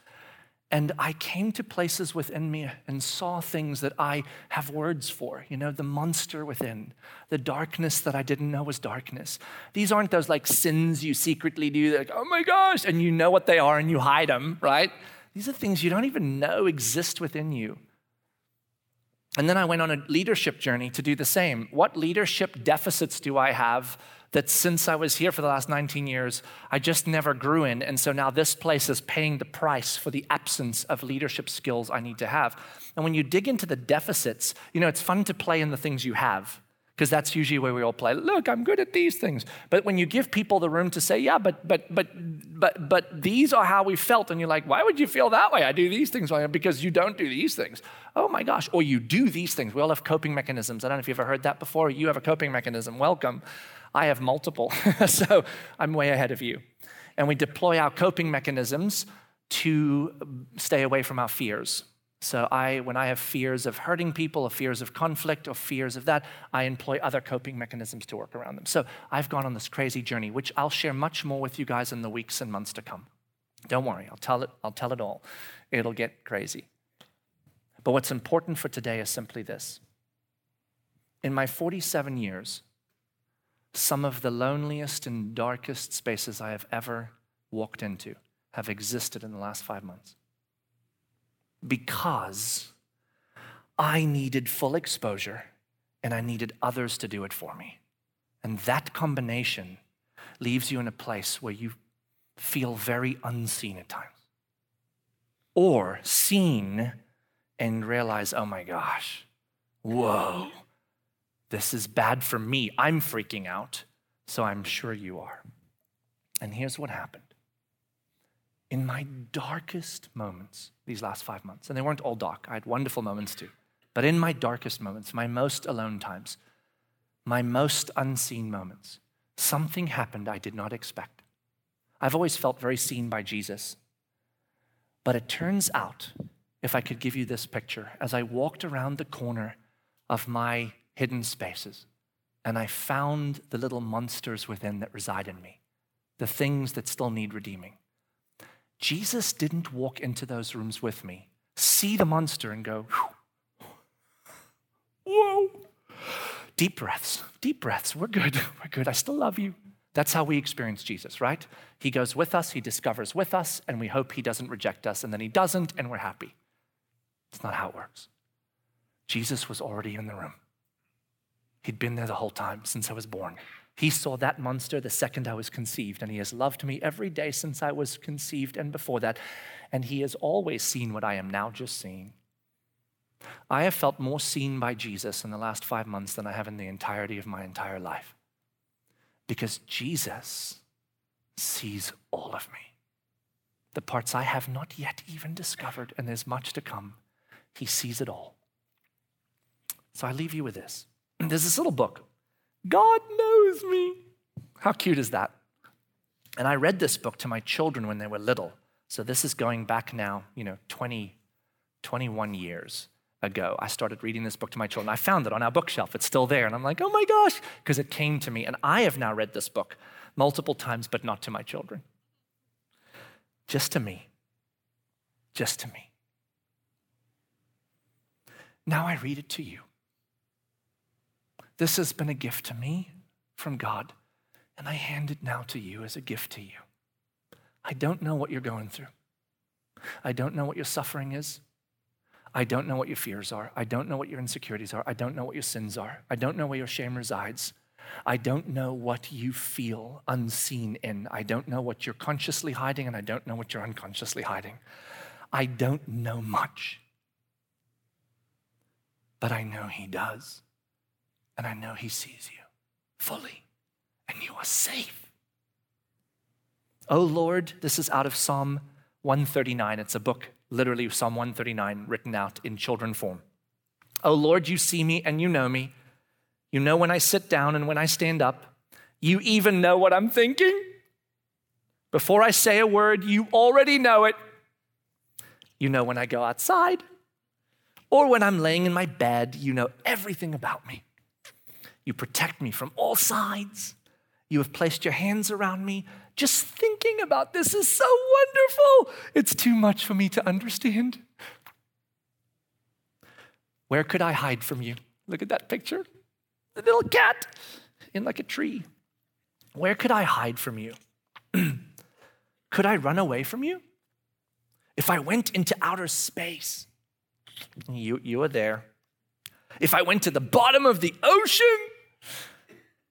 S1: And I came to places within me and saw things that I have words for, you know, the monster within, the darkness that I didn't know was darkness. These aren't those like sins you secretly do, like, oh my gosh, and you know what they are and you hide them, right? These are things you don't even know exist within you. And then I went on a leadership journey to do the same. What leadership deficits do I have that since I was here for the last 19 years, I just never grew in? And so now this place is paying the price for the absence of leadership skills I need to have. And when you dig into the deficits, you know, it's fun to play in the things you have because that's usually where we all play. Look, I'm good at these things. But when you give people the room to say, yeah, but but but but but these are how we felt, and you're like, why would you feel that way? I do these things because you don't do these things. Oh my gosh, or you do these things. We all have coping mechanisms. I don't know if you've ever heard that before. You have a coping mechanism. Welcome. I have multiple, *laughs* so I'm way ahead of you. And we deploy our coping mechanisms to stay away from our fears. So I, when I have fears of hurting people, or fears of conflict, or fears of that, I employ other coping mechanisms to work around them. So I've gone on this crazy journey, which I'll share much more with you guys in the weeks and months to come. Don't worry, I'll tell it, I'll tell it all. It'll get crazy. But what's important for today is simply this. In my 47 years, some of the loneliest and darkest spaces I have ever walked into have existed in the last five months because I needed full exposure and I needed others to do it for me. And that combination leaves you in a place where you feel very unseen at times. Or seen and realize, oh my gosh, whoa, this is bad for me. I'm freaking out, so I'm sure you are. And here's what happened in my darkest moments these last five months, and they weren't all dark, I had wonderful moments too, but in my darkest moments, my most alone times, my most unseen moments, something happened I did not expect. I've always felt very seen by Jesus. But it turns out, if I could give you this picture, as I walked around the corner of my hidden spaces, and I found the little monsters within that reside in me, the things that still need redeeming Jesus didn't walk into those rooms with me, see the monster, and go, whoa. Deep breaths, deep breaths. We're good. *laughs* We're good. I still love you. That's how we experience Jesus, right? He goes with us, he discovers with us, and we hope he doesn't reject us, and then he doesn't, and we're happy. It's not how it works. Jesus was already in the room. He'd been there the whole time since I was born. He saw that monster the second I was conceived, and He has loved me every day since I was conceived and before that. And He has always seen what I am now just seeing. I have felt more seen by Jesus in the last five months than I have in the entirety of my entire life. Because Jesus sees all of me. The parts I have not yet even discovered, and there's much to come, He sees it all. So I leave you with this. There's this little book God knows me. How cute is that? And I read this book to my children when they were little. So this is going back now, you know, 20, 21 years ago. I started reading this book to my children. I found it on our bookshelf. It's still there. And I'm like, oh my gosh, because it came to me. And I have now read this book multiple times, but not to my children. Just to me. Just to me. Now I read it to you. This has been a gift to me from God, and I hand it now to you as a gift to you. I don't know what you're going through. I don't know what your suffering is. I don't know what your fears are. I don't know what your insecurities are. I don't know what your sins are. I don't know where your shame resides. I don't know what you feel unseen in. I don't know what you're consciously hiding, and I don't know what you're unconsciously hiding. I don't know much. But I know He does. And I know He sees you fully, and you are safe. Oh Lord, this is out of Psalm 139. It's a book, literally Psalm 139, written out in children form. Oh Lord, you see me and you know me. You know when I sit down and when I stand up. You even know what I'm thinking. Before I say a word, you already know it. You know when I go outside or when I'm laying in my bed, you know everything about me. You protect me from all sides. You have placed your hands around me. Just thinking about this is so wonderful. It's too much for me to understand. Where could I hide from you? Look at that picture. The little cat in like a tree. Where could I hide from you? *clears throat* could I run away from you? If I went into outer space, you, you are there. If I went to the bottom of the ocean,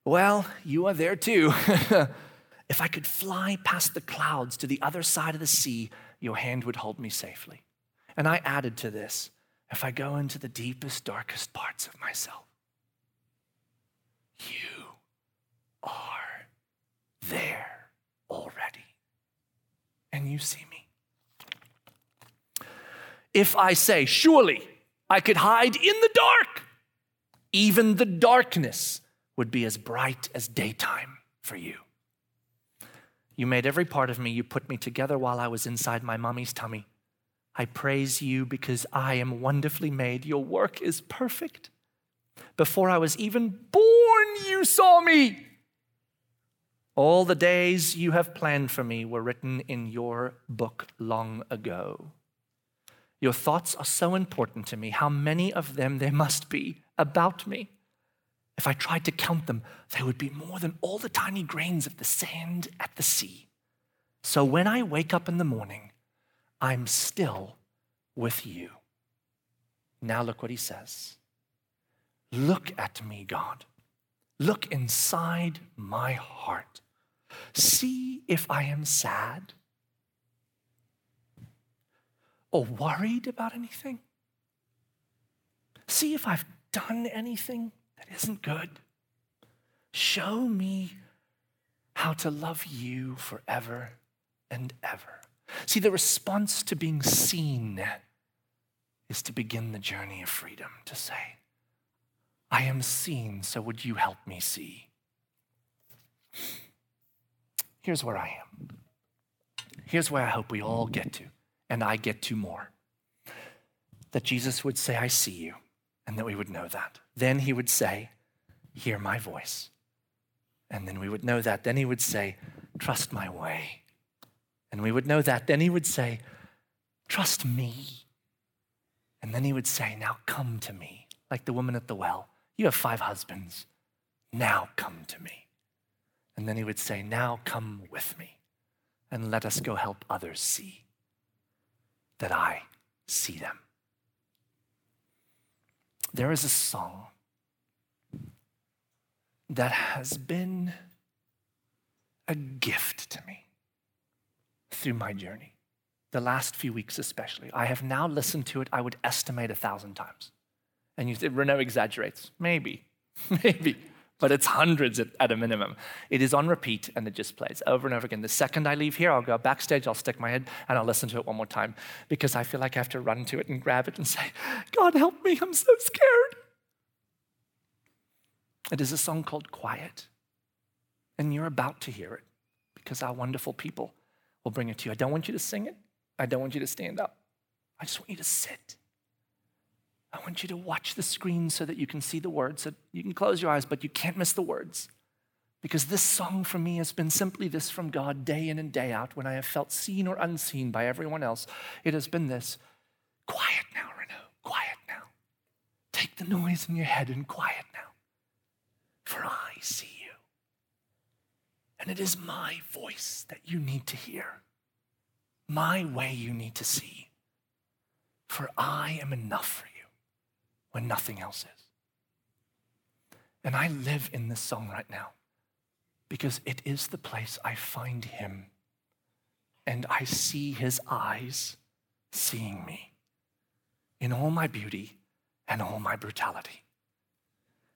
S1: well, you are there too. *laughs* if I could fly past the clouds to the other side of the sea, your hand would hold me safely. And I added to this if I go into the deepest, darkest parts of myself, you are there already. And you see me. If I say, surely I could hide in the dark, even the darkness would be as bright as daytime for you. You made every part of me. You put me together while I was inside my mommy's tummy. I praise you because I am wonderfully made. Your work is perfect. Before I was even born, you saw me. All the days you have planned for me were written in your book long ago. Your thoughts are so important to me. How many of them there must be about me? If I tried to count them, they would be more than all the tiny grains of the sand at the sea. So when I wake up in the morning, I'm still with you. Now look what he says. Look at me, God. Look inside my heart. See if I am sad or worried about anything. See if I've done anything that isn't good. Show me how to love you forever and ever. See, the response to being seen is to begin the journey of freedom, to say, I am seen, so would you help me see? Here's where I am. Here's where I hope we all get to, and I get to more. That Jesus would say, I see you and that we would know that. Then he would say, Hear my voice. And then we would know that. Then he would say, Trust my way. And we would know that. Then he would say, Trust me. And then he would say, Now come to me, like the woman at the well. You have five husbands. Now come to me. And then he would say, Now come with me and let us go help others see that I see them. There is a song that has been a gift to me through my journey, the last few weeks especially. I have now listened to it, I would estimate a thousand times. And you say, Renault exaggerates. Maybe, *laughs* maybe, but it's hundreds at, at, a minimum. It is on repeat and it just plays over and over again. The second I leave here, I'll go backstage, I'll stick my head, and I'll listen to it one more time because I feel like I have to run to it and grab it and say, God, help me, I'm so scared. It is a song called Quiet, and you're about to hear it because our wonderful people will bring it to you. I don't want you to sing it, I don't want you to stand up. I just want you to sit. I want you to watch the screen so that you can see the words. So you can close your eyes, but you can't miss the words. Because this song for me has been simply this from God day in and day out when I have felt seen or unseen by everyone else. It has been this quiet now, Renault, quiet now. Take the noise in your head and quiet now, for I see you. And it is my voice that you need to hear, my way you need to see, for I am enough for you when nothing else is. And I live in this song right now because it is the place I find him and I see his eyes seeing me in all my beauty and all my brutality.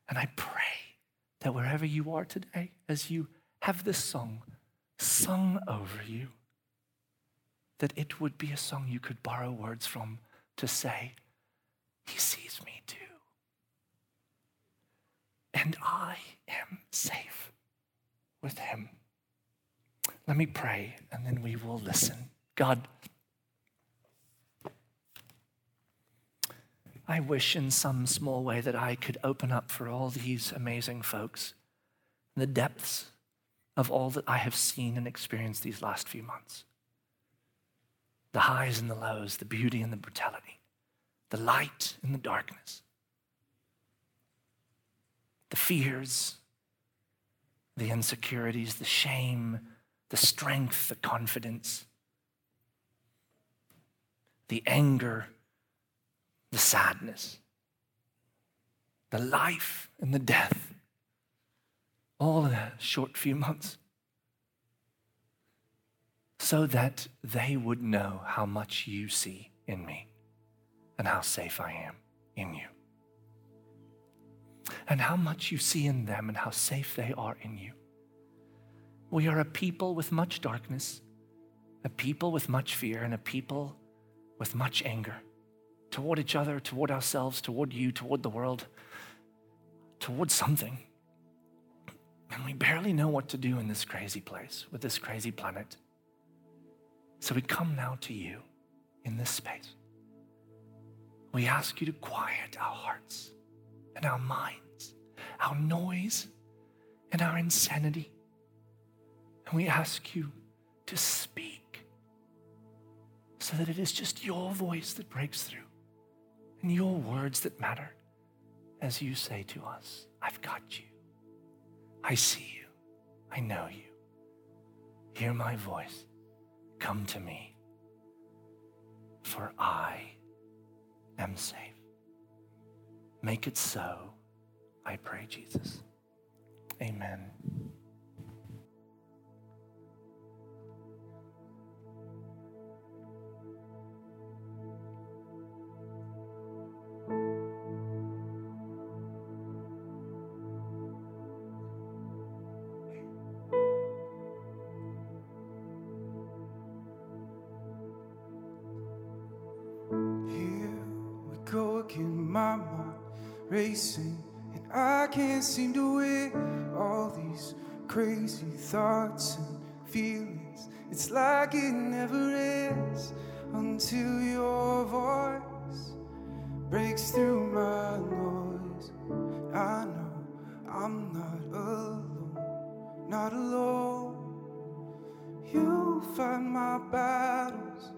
S1: And I pray that wherever you are today, as you have this song sung over you, that it would be a song you could borrow words from to say, he sees me too. And I am safe with him. Let me pray and then we will listen. God, I wish in some small way that I could open up for all these amazing folks the depths of all that I have seen and experienced these last few months the highs and the lows, the beauty and the brutality the light in the darkness, the fears, the insecurities, the shame, the strength, the confidence, the anger, the sadness, the life and the death, all in a short few months, so that they would know how much you see in me and how safe I am in you. And how much you see in them and how safe they are in you. We are a people with much darkness, a people with much fear, and a people with much anger toward each other, toward ourselves, toward you, toward the world, toward something. And we barely know what to do in this crazy place with this crazy planet. So we come now to you in this space. We ask you to quiet our hearts and our minds, our noise and our insanity. And we ask you to speak so that it is just your voice that breaks through and your words that matter as you say to us, I've got you. I see you. I know you. Hear my voice. Come to me. For I am safe. Make it so, I pray, Jesus. Amen.
S2: Racing, and I can't seem to win all these crazy thoughts and feelings. It's like it never ends until your voice breaks through my noise. I know I'm not alone, not alone. You fight my battles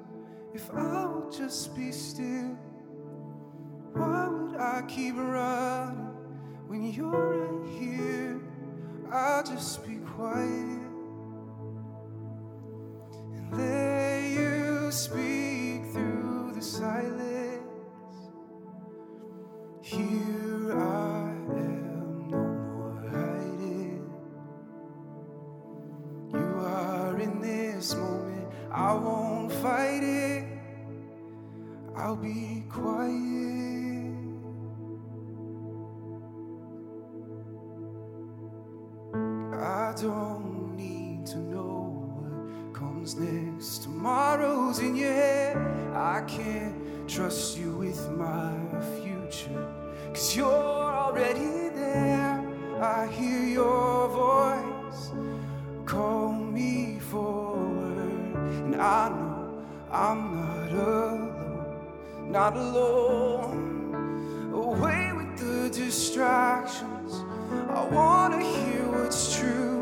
S2: if I would just be still. Why I keep running when you're right here? I'll just be quiet and let you speak through the silence. Here I am, no more hiding. You are in this moment, I won't fight it. I'll be quiet. I don't need to know what comes next. Tomorrow's in your head. I can't trust you with my future. Cause you're already there. I hear your voice. Call me forward. And I know I'm not alone. Not alone. Away with the distractions. I wanna hear what's true.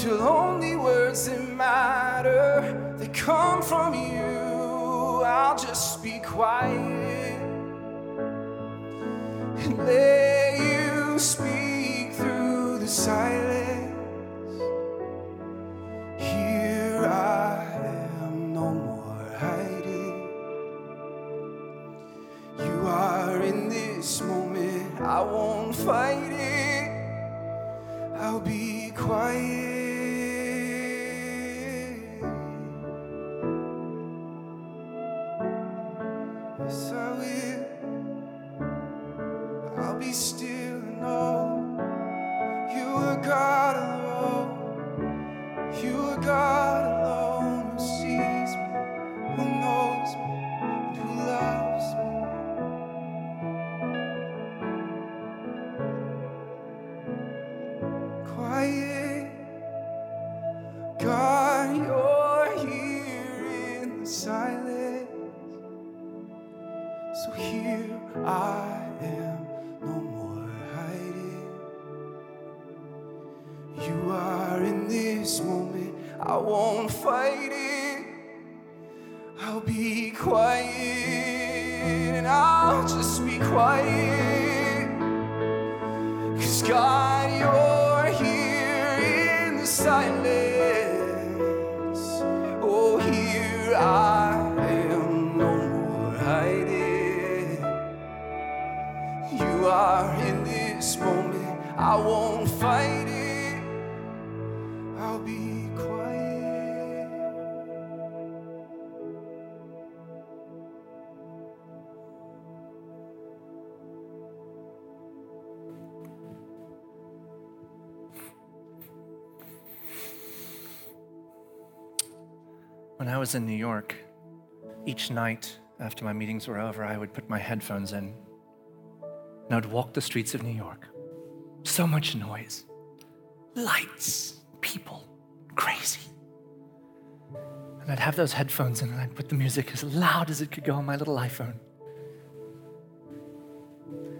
S2: Till only words that matter, they come from you. I'll just be quiet and let you speak through the silence. Here I am, no more hiding. You are in this moment, I won't fight it. I'll be quiet.
S1: Was in New York, each night after my meetings were over, I would put my headphones in and I would walk the streets of New York. So much noise, lights, people, crazy. And I'd have those headphones in and I'd put the music as loud as it could go on my little iPhone.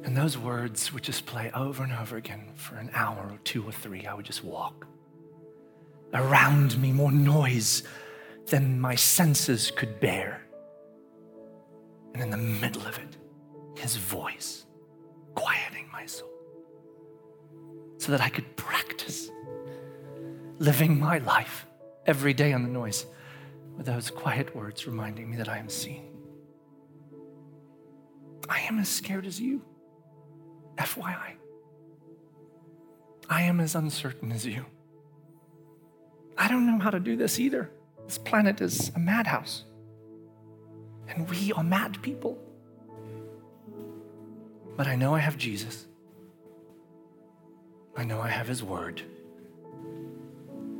S1: And those words would just play over and over again for an hour or two or three. I would just walk. Around me, more noise than my senses could bear. And in the middle of it, his voice quieting my soul so that I could practice living my life every day on the noise with those quiet words reminding me that I am seen. I am as scared as you. FYI. I am as uncertain as you. I don't know how to do this either. This planet is a madhouse. And we are mad people. But I know I have Jesus. I know I have His Word.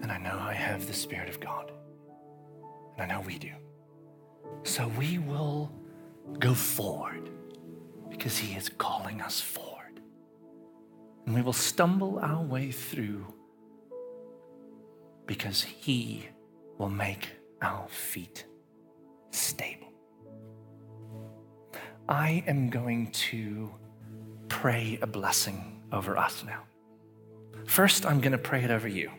S1: And I know I have the Spirit of God. And I know we do. So we will go forward because He is calling us forward. And we will stumble our way through because He will make our feet stable. I am going to pray a blessing over us now. First, I'm going to pray it over you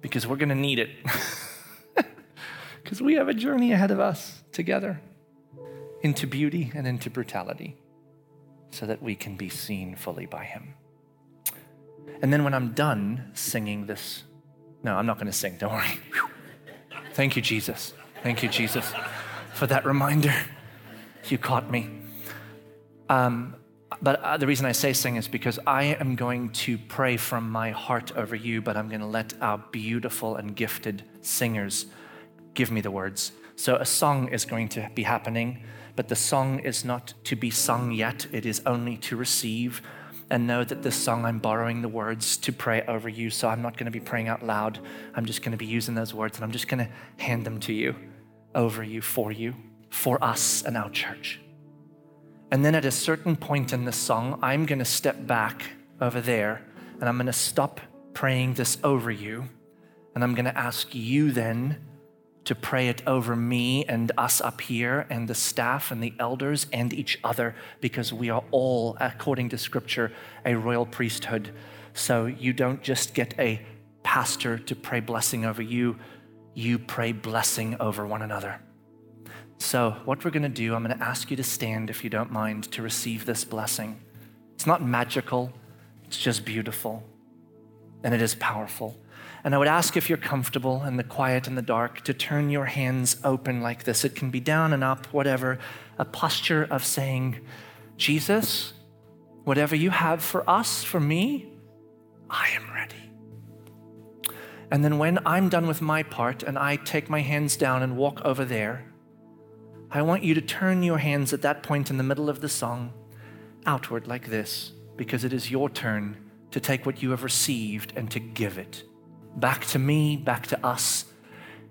S1: because we're going to need it. *laughs* because we have a journey ahead of us together into beauty and into brutality so that we can be seen fully by Him. And then when I'm done singing this, no, I'm not going to sing, don't worry. Thank you, Jesus. Thank you, Jesus, for that reminder. You caught me. Um, but uh, the reason I say sing is because I am going to pray from my heart over you, but I'm going to let our beautiful and gifted singers give me the words. So a song is going to be happening, but the song is not to be sung yet, it is only to receive. And know that this song, I'm borrowing the words to pray over you. So I'm not going to be praying out loud. I'm just going to be using those words and I'm just going to hand them to you, over you, for you, for us and our church. And then at a certain point in the song, I'm going to step back over there and I'm going to stop praying this over you. And I'm going to ask you then to pray it over me and us up here and the staff and the elders and each other because we are all, according to scripture, a royal priesthood. So you don't just get a pastor to pray blessing over you, you pray blessing over one another. So, what we're going to do, I'm going to ask you to stand, if you don't mind, to receive this blessing. It's not magical, it's just beautiful, and it is powerful. And I would ask if you're comfortable in the quiet and the dark to turn your hands open like this. It can be down and up, whatever, a posture of saying, Jesus, whatever you have for us, for me, I am ready. And then when I'm done with my part and I take my hands down and walk over there, I want you to turn your hands at that point in the middle of the song outward like this, because it is your turn to take what you have received and to give it back to me, back to us.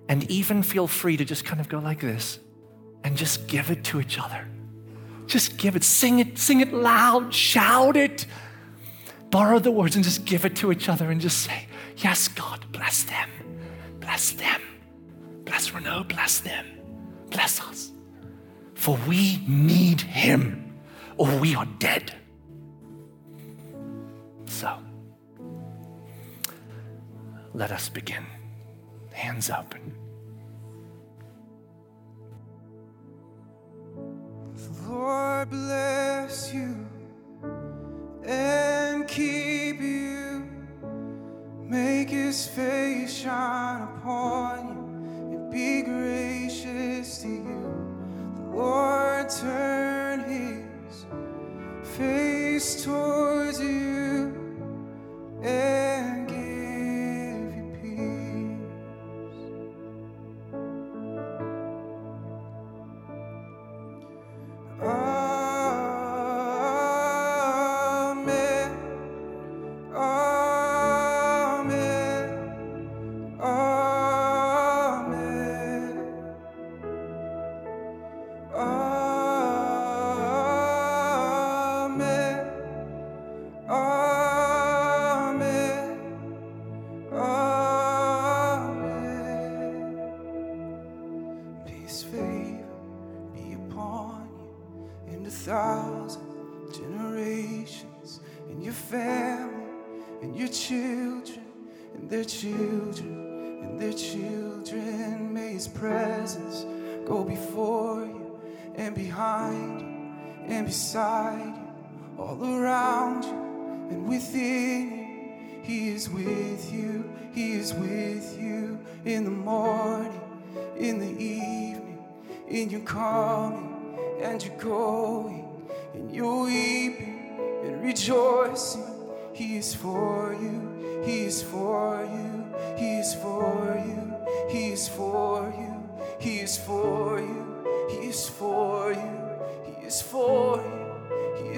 S1: And even feel free to just kind of go like this and just give it to each other. Just give it, sing it, sing it loud, shout it. Borrow the words and just give it to each other and just say, Yes, God, bless them, bless them, bless Renault, bless them, bless us for we need him or we are dead. So, let us begin. Hands up.
S2: The Lord bless you and keep you. Make his face shine upon you and be gracious to you. The Lord, turn his face towards you and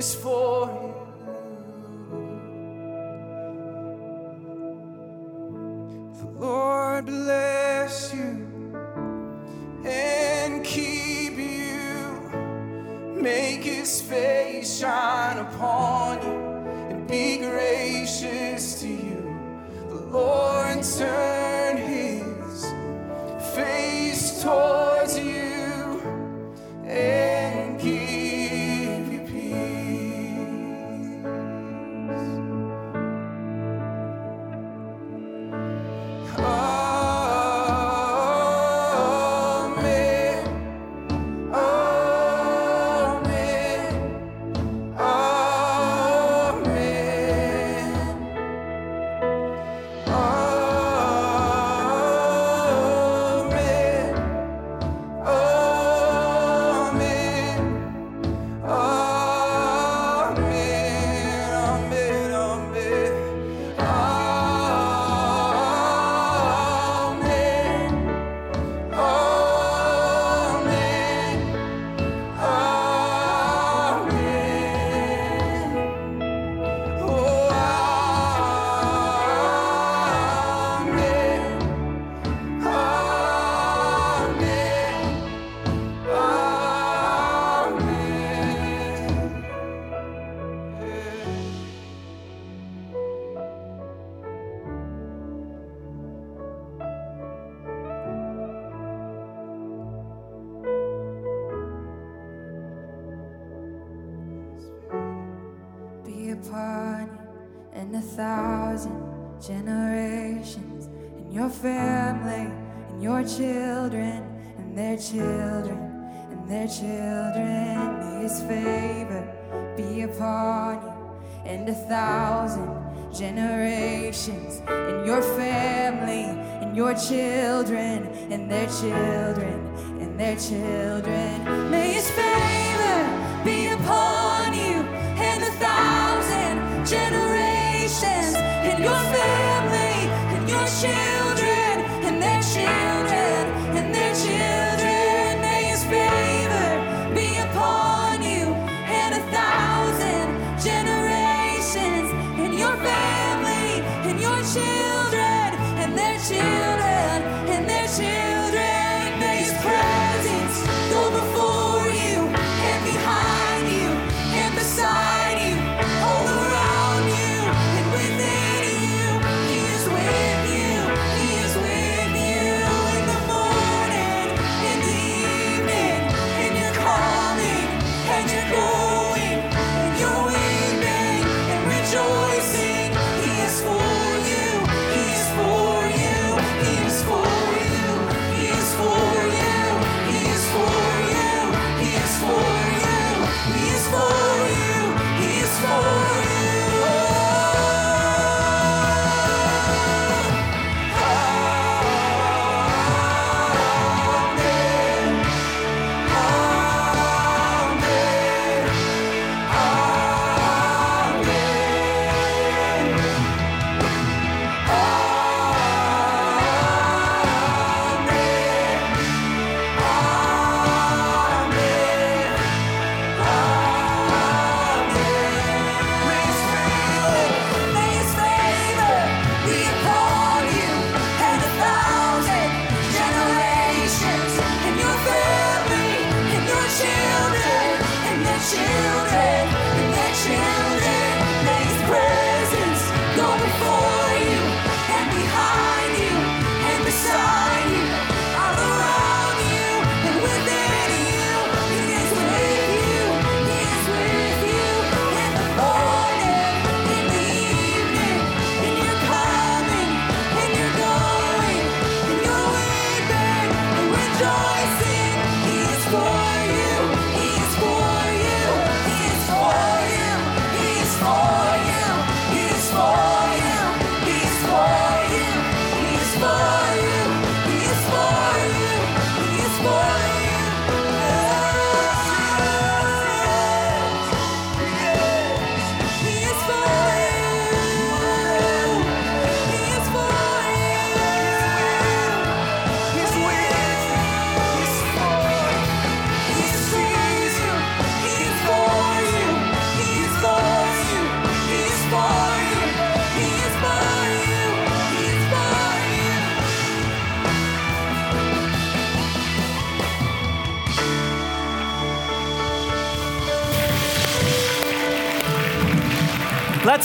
S2: is for you. The Lord bless you and keep you. Make his face shine upon you and be gracious to you. The Lord turn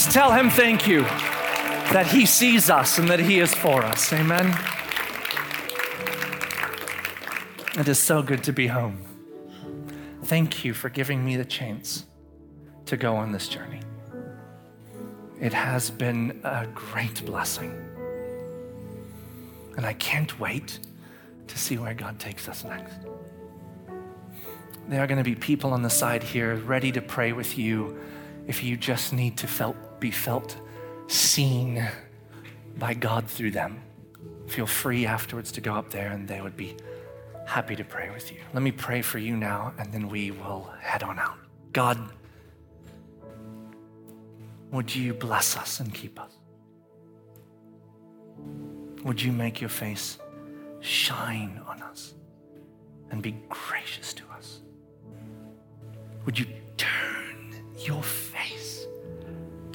S1: Let's tell him thank you that he sees us and that he is for us. Amen. It is so good to be home. Thank you for giving me the chance to go on this journey. It has been a great blessing. And I can't wait to see where God takes us next. There are going to be people on the side here ready to pray with you if you just need to felt, be felt seen by God through them. Feel free afterwards to go up there and they would be happy to pray with you. Let me pray for you now and then we will head on out. God, would you bless us and keep us? Would you make your face shine on us and be gracious to us? Would you turn your face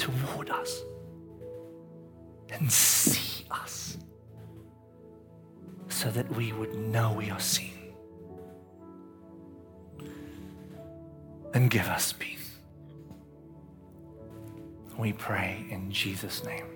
S1: toward us and see us so that we would know we are seen? And give us peace. We pray in Jesus' name.